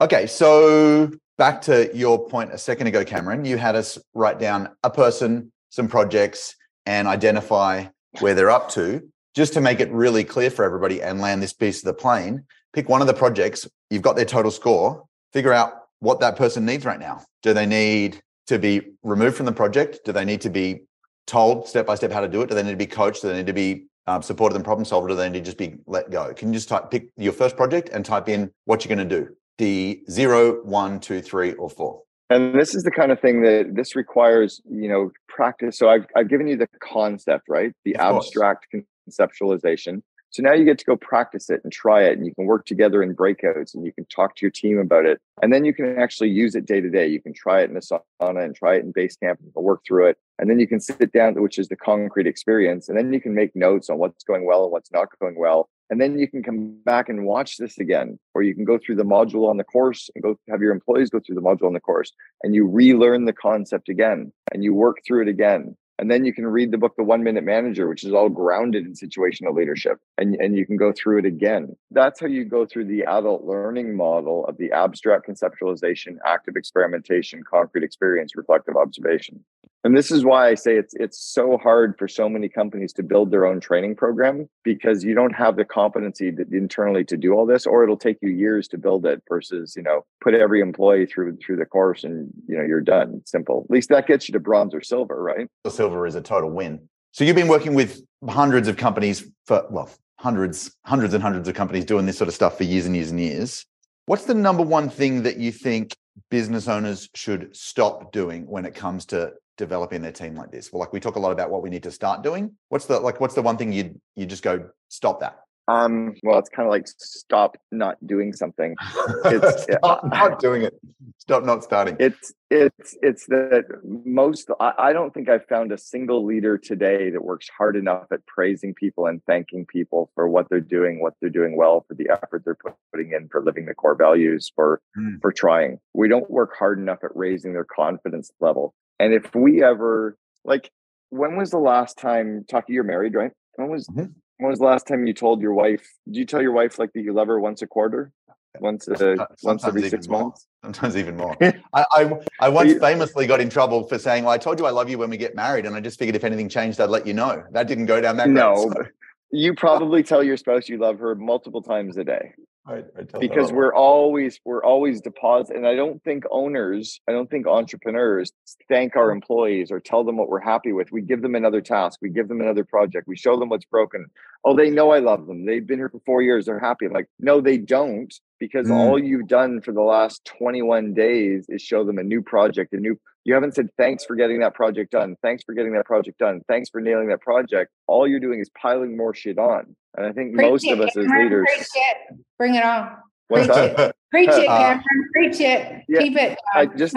Okay, so back to your point a second ago, Cameron, you had us write down a person, some projects, and identify where they're up to. Just to make it really clear for everybody and land this piece of the plane, pick one of the projects, you've got their total score, figure out what that person needs right now. Do they need to be removed from the project? Do they need to be told step by step how to do it? Do they need to be coached? Do they need to be um, supported and problem solved? Or do they need to just be let go? Can you just type, pick your first project and type in what you're going to do? The zero, one, two, three, or four. And this is the kind of thing that this requires, you know, practice. So I've, I've given you the concept, right? The of abstract course. conceptualization. So now you get to go practice it and try it, and you can work together in breakouts, and you can talk to your team about it, and then you can actually use it day to day. You can try it in Asana and try it in Basecamp and work through it, and then you can sit down, which is the concrete experience, and then you can make notes on what's going well and what's not going well, and then you can come back and watch this again or you can go through the module on the course and go have your employees go through the module on the course and you relearn the concept again and you work through it again and then you can read the book the one minute manager which is all grounded in situational leadership and, and you can go through it again. That's how you go through the adult learning model of the abstract conceptualization active experimentation concrete experience reflective observation and this is why I say it's it's so hard for so many companies to build their own training program because you don't have the competency to, internally to do all this, or it'll take you years to build it. Versus, you know, put every employee through through the course and you know you're done. simple. At least that gets you to bronze or silver, right? Silver is a total win. So you've been working with hundreds of companies for well, hundreds, hundreds and hundreds of companies doing this sort of stuff for years and years and years. What's the number one thing that you think business owners should stop doing when it comes to developing their team like this? Well, like we talk a lot about what we need to start doing. What's the like what's the one thing you you just go stop that? Um, well, it's kind of like stop not doing something. It's stop not doing it. Stop not starting. It's it's it's that most. I, I don't think I've found a single leader today that works hard enough at praising people and thanking people for what they're doing, what they're doing well, for the effort they're putting in, for living the core values, for mm. for trying. We don't work hard enough at raising their confidence level. And if we ever like, when was the last time? Taki, you're married, right? When was mm-hmm when was the last time you told your wife? Do you tell your wife like that you love her once a quarter? Once a, Sometimes once every six more. months? Sometimes even more. I, I, I once famously got in trouble for saying, "Well, I told you I love you when we get married," and I just figured if anything changed, I'd let you know. That didn't go down that. No, so. you probably tell your spouse you love her multiple times a day. I, I because we're always we're always deposit and i don't think owners i don't think entrepreneurs thank our employees or tell them what we're happy with. We give them another task we give them another project we show them what's broken. Oh they know i love them they've been here for four years they're happy. Like no they don't because mm. all you've done for the last 21 days is show them a new project a new you haven't said thanks for getting that project done thanks for getting that project done thanks for nailing that project. All you're doing is piling more shit on and i think preach most it, of us Cameron, as leaders preach it. bring it on. Preach it. Preach it uh, Cameron. Uh, preach it. yeah, keep it i just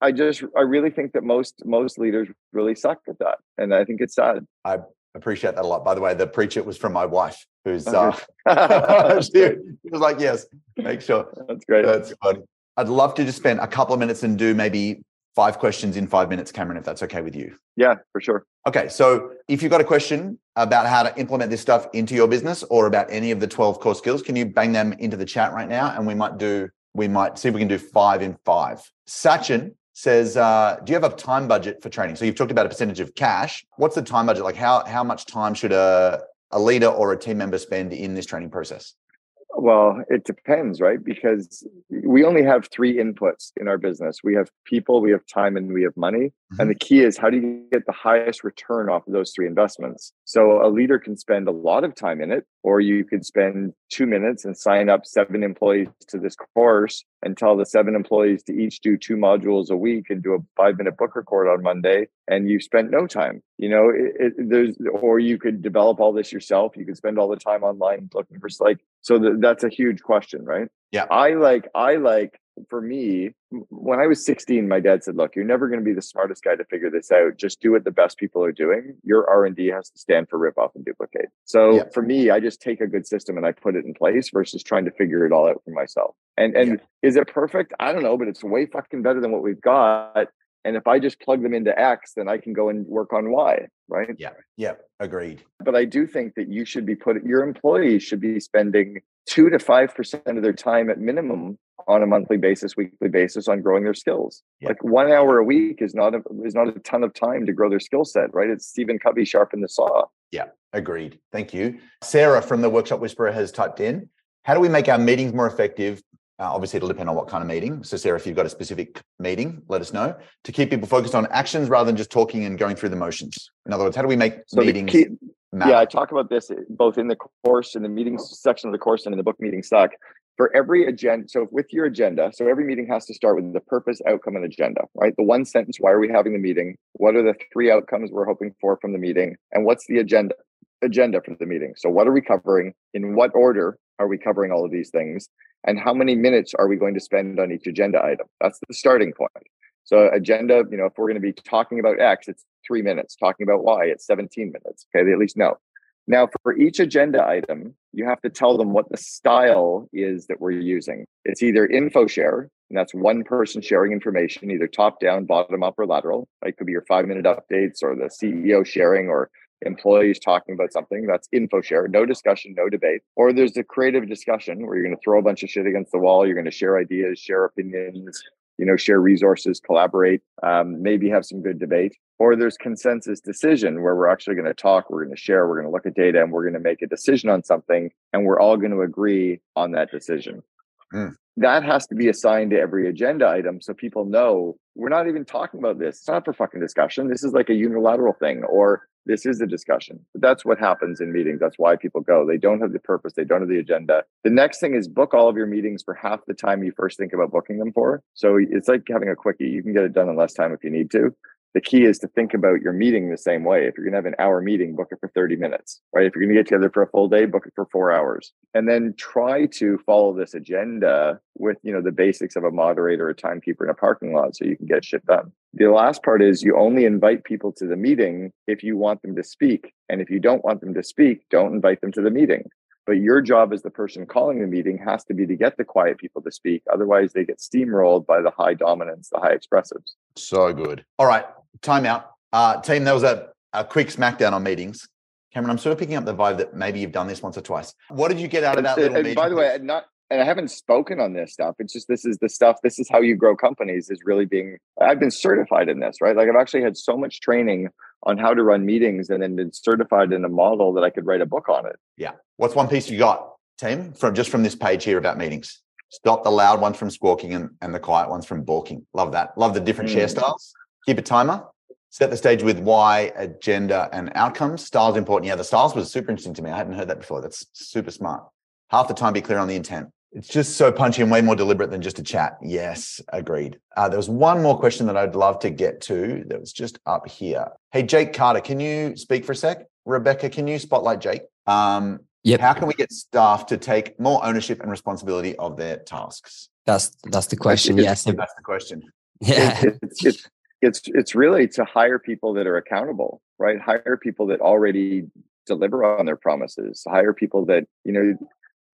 i just i really think that most most leaders really suck at that and i think it's sad. I appreciate that a lot. By the way the preach it was from my wife who's uh she, was like yes make sure. That's great. That's funny. I'd love to just spend a couple of minutes and do maybe five questions in five minutes, Cameron, if that's okay with you. Yeah, for sure. Okay. So if you've got a question about how to implement this stuff into your business or about any of the 12 core skills, can you bang them into the chat right now? And we might do, we might see if we can do five in five. Sachin says, uh, do you have a time budget for training? So you've talked about a percentage of cash. What's the time budget? Like how, how much time should a, a leader or a team member spend in this training process? Well, it depends, right? Because we only have three inputs in our business we have people, we have time, and we have money. Mm-hmm. And the key is how do you get the highest return off of those three investments? So a leader can spend a lot of time in it, or you could spend two minutes and sign up seven employees to this course and tell the seven employees to each do two modules a week and do a five minute book record on Monday, and you've spent no time. You know, it, it, there's, or you could develop all this yourself. You could spend all the time online looking for like, so the, that's a huge question, right? Yeah. I like, I like for me, when I was 16, my dad said, "Look, you're never going to be the smartest guy to figure this out. Just do what the best people are doing. Your R and D has to stand for rip off and duplicate." So yeah. for me, I just take a good system and I put it in place versus trying to figure it all out for myself. And and yeah. is it perfect? I don't know, but it's way fucking better than what we've got. And if I just plug them into X, then I can go and work on Y, right? Yeah. Yeah. Agreed. But I do think that you should be put your employees should be spending two to five percent of their time at minimum on a monthly basis, weekly basis on growing their skills. Yeah. Like one hour a week is not a is not a ton of time to grow their skill set, right? It's Stephen Covey sharpen the saw. Yeah, agreed. Thank you. Sarah from the Workshop Whisperer has typed in, how do we make our meetings more effective? Uh, obviously, it'll depend on what kind of meeting. So, Sarah, if you've got a specific meeting, let us know to keep people focused on actions rather than just talking and going through the motions. In other words, how do we make so meetings? Key, yeah, I talk about this both in the course, in the meetings section of the course, and in the book Meetings Suck for every agenda so with your agenda so every meeting has to start with the purpose outcome and agenda right? The one sentence why are we having the meeting? What are the three outcomes we're hoping for from the meeting? And what's the agenda agenda for the meeting? So what are we covering? In what order are we covering all of these things? And how many minutes are we going to spend on each agenda item? That's the starting point. So agenda you know if we're going to be talking about x it's three minutes. Talking about y it's 17 minutes okay? They at least know now, for each agenda item, you have to tell them what the style is that we're using. It's either info share, and that's one person sharing information, either top down, bottom up, or lateral. It could be your five minute updates or the CEO sharing or employees talking about something. That's info share, no discussion, no debate. Or there's the creative discussion where you're going to throw a bunch of shit against the wall. You're going to share ideas, share opinions, you know, share resources, collaborate, um, maybe have some good debate. Or there's consensus decision where we're actually going to talk, we're going to share, we're going to look at data, and we're going to make a decision on something, and we're all going to agree on that decision. Mm. That has to be assigned to every agenda item so people know we're not even talking about this. It's not for fucking discussion. This is like a unilateral thing, or this is a discussion. But that's what happens in meetings. That's why people go. They don't have the purpose, they don't have the agenda. The next thing is book all of your meetings for half the time you first think about booking them for. So it's like having a quickie. You can get it done in less time if you need to. The key is to think about your meeting the same way. If you're going to have an hour meeting, book it for 30 minutes, right? If you're going to get together for a full day, book it for four hours. And then try to follow this agenda with, you know, the basics of a moderator, a timekeeper in a parking lot so you can get shit done. The last part is you only invite people to the meeting if you want them to speak. And if you don't want them to speak, don't invite them to the meeting. But your job as the person calling the meeting has to be to get the quiet people to speak. Otherwise, they get steamrolled by the high dominance, the high expressives. So good. All right, time out. Uh, team, that was a, a quick smackdown on meetings. Cameron, I'm sort of picking up the vibe that maybe you've done this once or twice. What did you get out of that little meeting? By the way, not and I haven't spoken on this stuff. It's just this is the stuff. This is how you grow companies. Is really being. I've been certified in this, right? Like I've actually had so much training on how to run meetings, and then been certified in a model that I could write a book on it. Yeah. What's one piece you got, team, from just from this page here about meetings? Stop the loud ones from squawking and, and the quiet ones from balking. Love that. Love the different mm. share styles. Keep a timer. Set the stage with why, agenda, and outcomes. Styles important. Yeah, the styles was super interesting to me. I hadn't heard that before. That's super smart. Half the time, be clear on the intent. It's just so punchy and way more deliberate than just a chat. Yes, agreed. Uh, there was one more question that I'd love to get to that was just up here. Hey, Jake Carter, can you speak for a sec? Rebecca, can you spotlight Jake? Um, yep. How can we get staff to take more ownership and responsibility of their tasks? That's that's the question. yes, that's the question. Yeah, it's, it's it's it's really to hire people that are accountable, right? Hire people that already deliver on their promises. Hire people that you know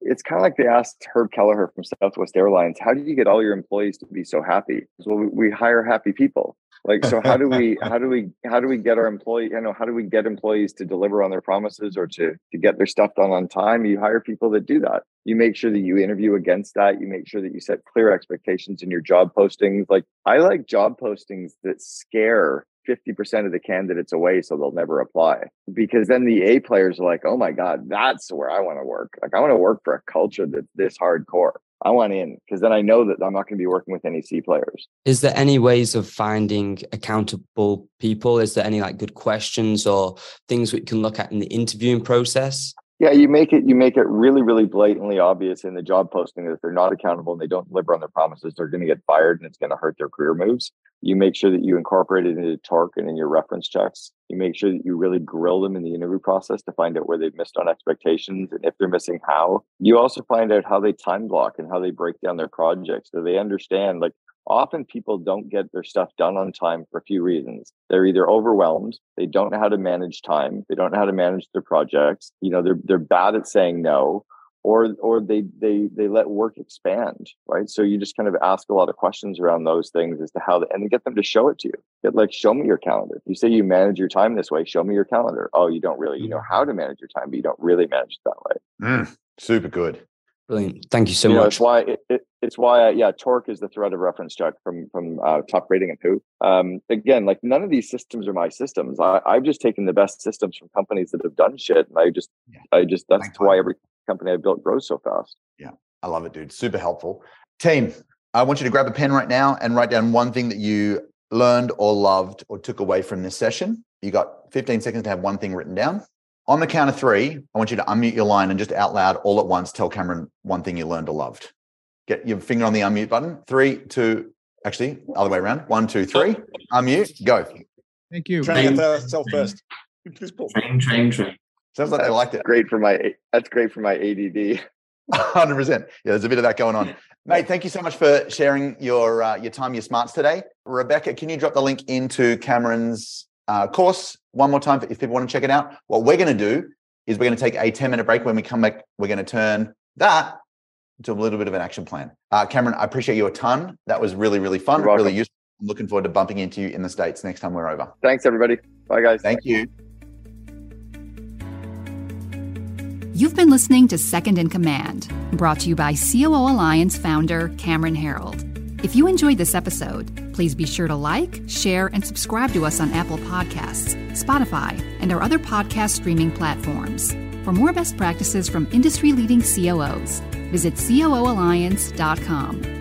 it's kind of like they asked Herb Kelleher from Southwest Airlines, how do you get all your employees to be so happy? Well, we, we hire happy people. Like, so how do we, how do we, how do we get our employee, you know, how do we get employees to deliver on their promises or to, to get their stuff done on time? You hire people that do that. You make sure that you interview against that. You make sure that you set clear expectations in your job postings. Like I like job postings that scare 50% of the candidates away so they'll never apply. Because then the a players are like oh my god that's where i want to work. Like i want to work for a culture that's this hardcore. I want in. Because then i know that i'm not going to be working with any c players. Is there any ways of finding accountable people? Is there any like good questions or things we can look at in the interviewing process yeah, you make it you make it really, really blatantly obvious in the job posting that if they're not accountable and they don't deliver on their promises, they're going to get fired and it's going to hurt their career moves. You make sure that you incorporate it into TORC and in your reference checks. You make sure that you really grill them in the interview process to find out where they've missed on expectations and if they're missing how. You also find out how they time block and how they break down their projects. So they understand like often people don't get their stuff done on time for a few reasons. They're either overwhelmed, they don't know how to manage time, they don't know how to manage their projects, you know, they're they're bad at saying no, or or they they they let work expand, right? So you just kind of ask a lot of questions around those things as to how, and get them to show it to you. Get like, show me your calendar. If you say you manage your time this way, show me your calendar. Oh, you don't really, you know mm. how to manage your time, but you don't really manage it that way. Mm, super good. Brilliant. Thank you so you much. Know, it's why it, it, it's why uh, yeah, TORC is the thread of reference check from from uh, Topgrading and Who. Um, again, like none of these systems are my systems. I, I've just taken the best systems from companies that have done shit, and I just yeah. I just that's Thank why every company I built grows so fast. Yeah, I love it, dude. Super helpful. Team, I want you to grab a pen right now and write down one thing that you learned or loved or took away from this session. You got 15 seconds to have one thing written down. On the count of three, I want you to unmute your line and just out loud, all at once, tell Cameron one thing you learned or loved. Get your finger on the unmute button. Three, two, actually, other way around. One, two, three. Unmute, go. Thank you. Train yourself first. Train, train, train. Sounds like they liked it. Great for my. That's great for my ADD. Hundred percent. Yeah, there's a bit of that going on, mate. Thank you so much for sharing your uh, your time, your smarts today. Rebecca, can you drop the link into Cameron's uh, course one more time if people want to check it out. What we're going to do is we're going to take a 10 minute break. When we come back, we're going to turn that into a little bit of an action plan. Uh, Cameron, I appreciate you a ton. That was really, really fun, really useful. I'm looking forward to bumping into you in the States next time we're over. Thanks, everybody. Bye, guys. Thank you. You've been listening to Second in Command, brought to you by COO Alliance founder Cameron Herold. If you enjoyed this episode, please be sure to like, share, and subscribe to us on Apple Podcasts, Spotify, and our other podcast streaming platforms. For more best practices from industry leading COOs, visit COOalliance.com.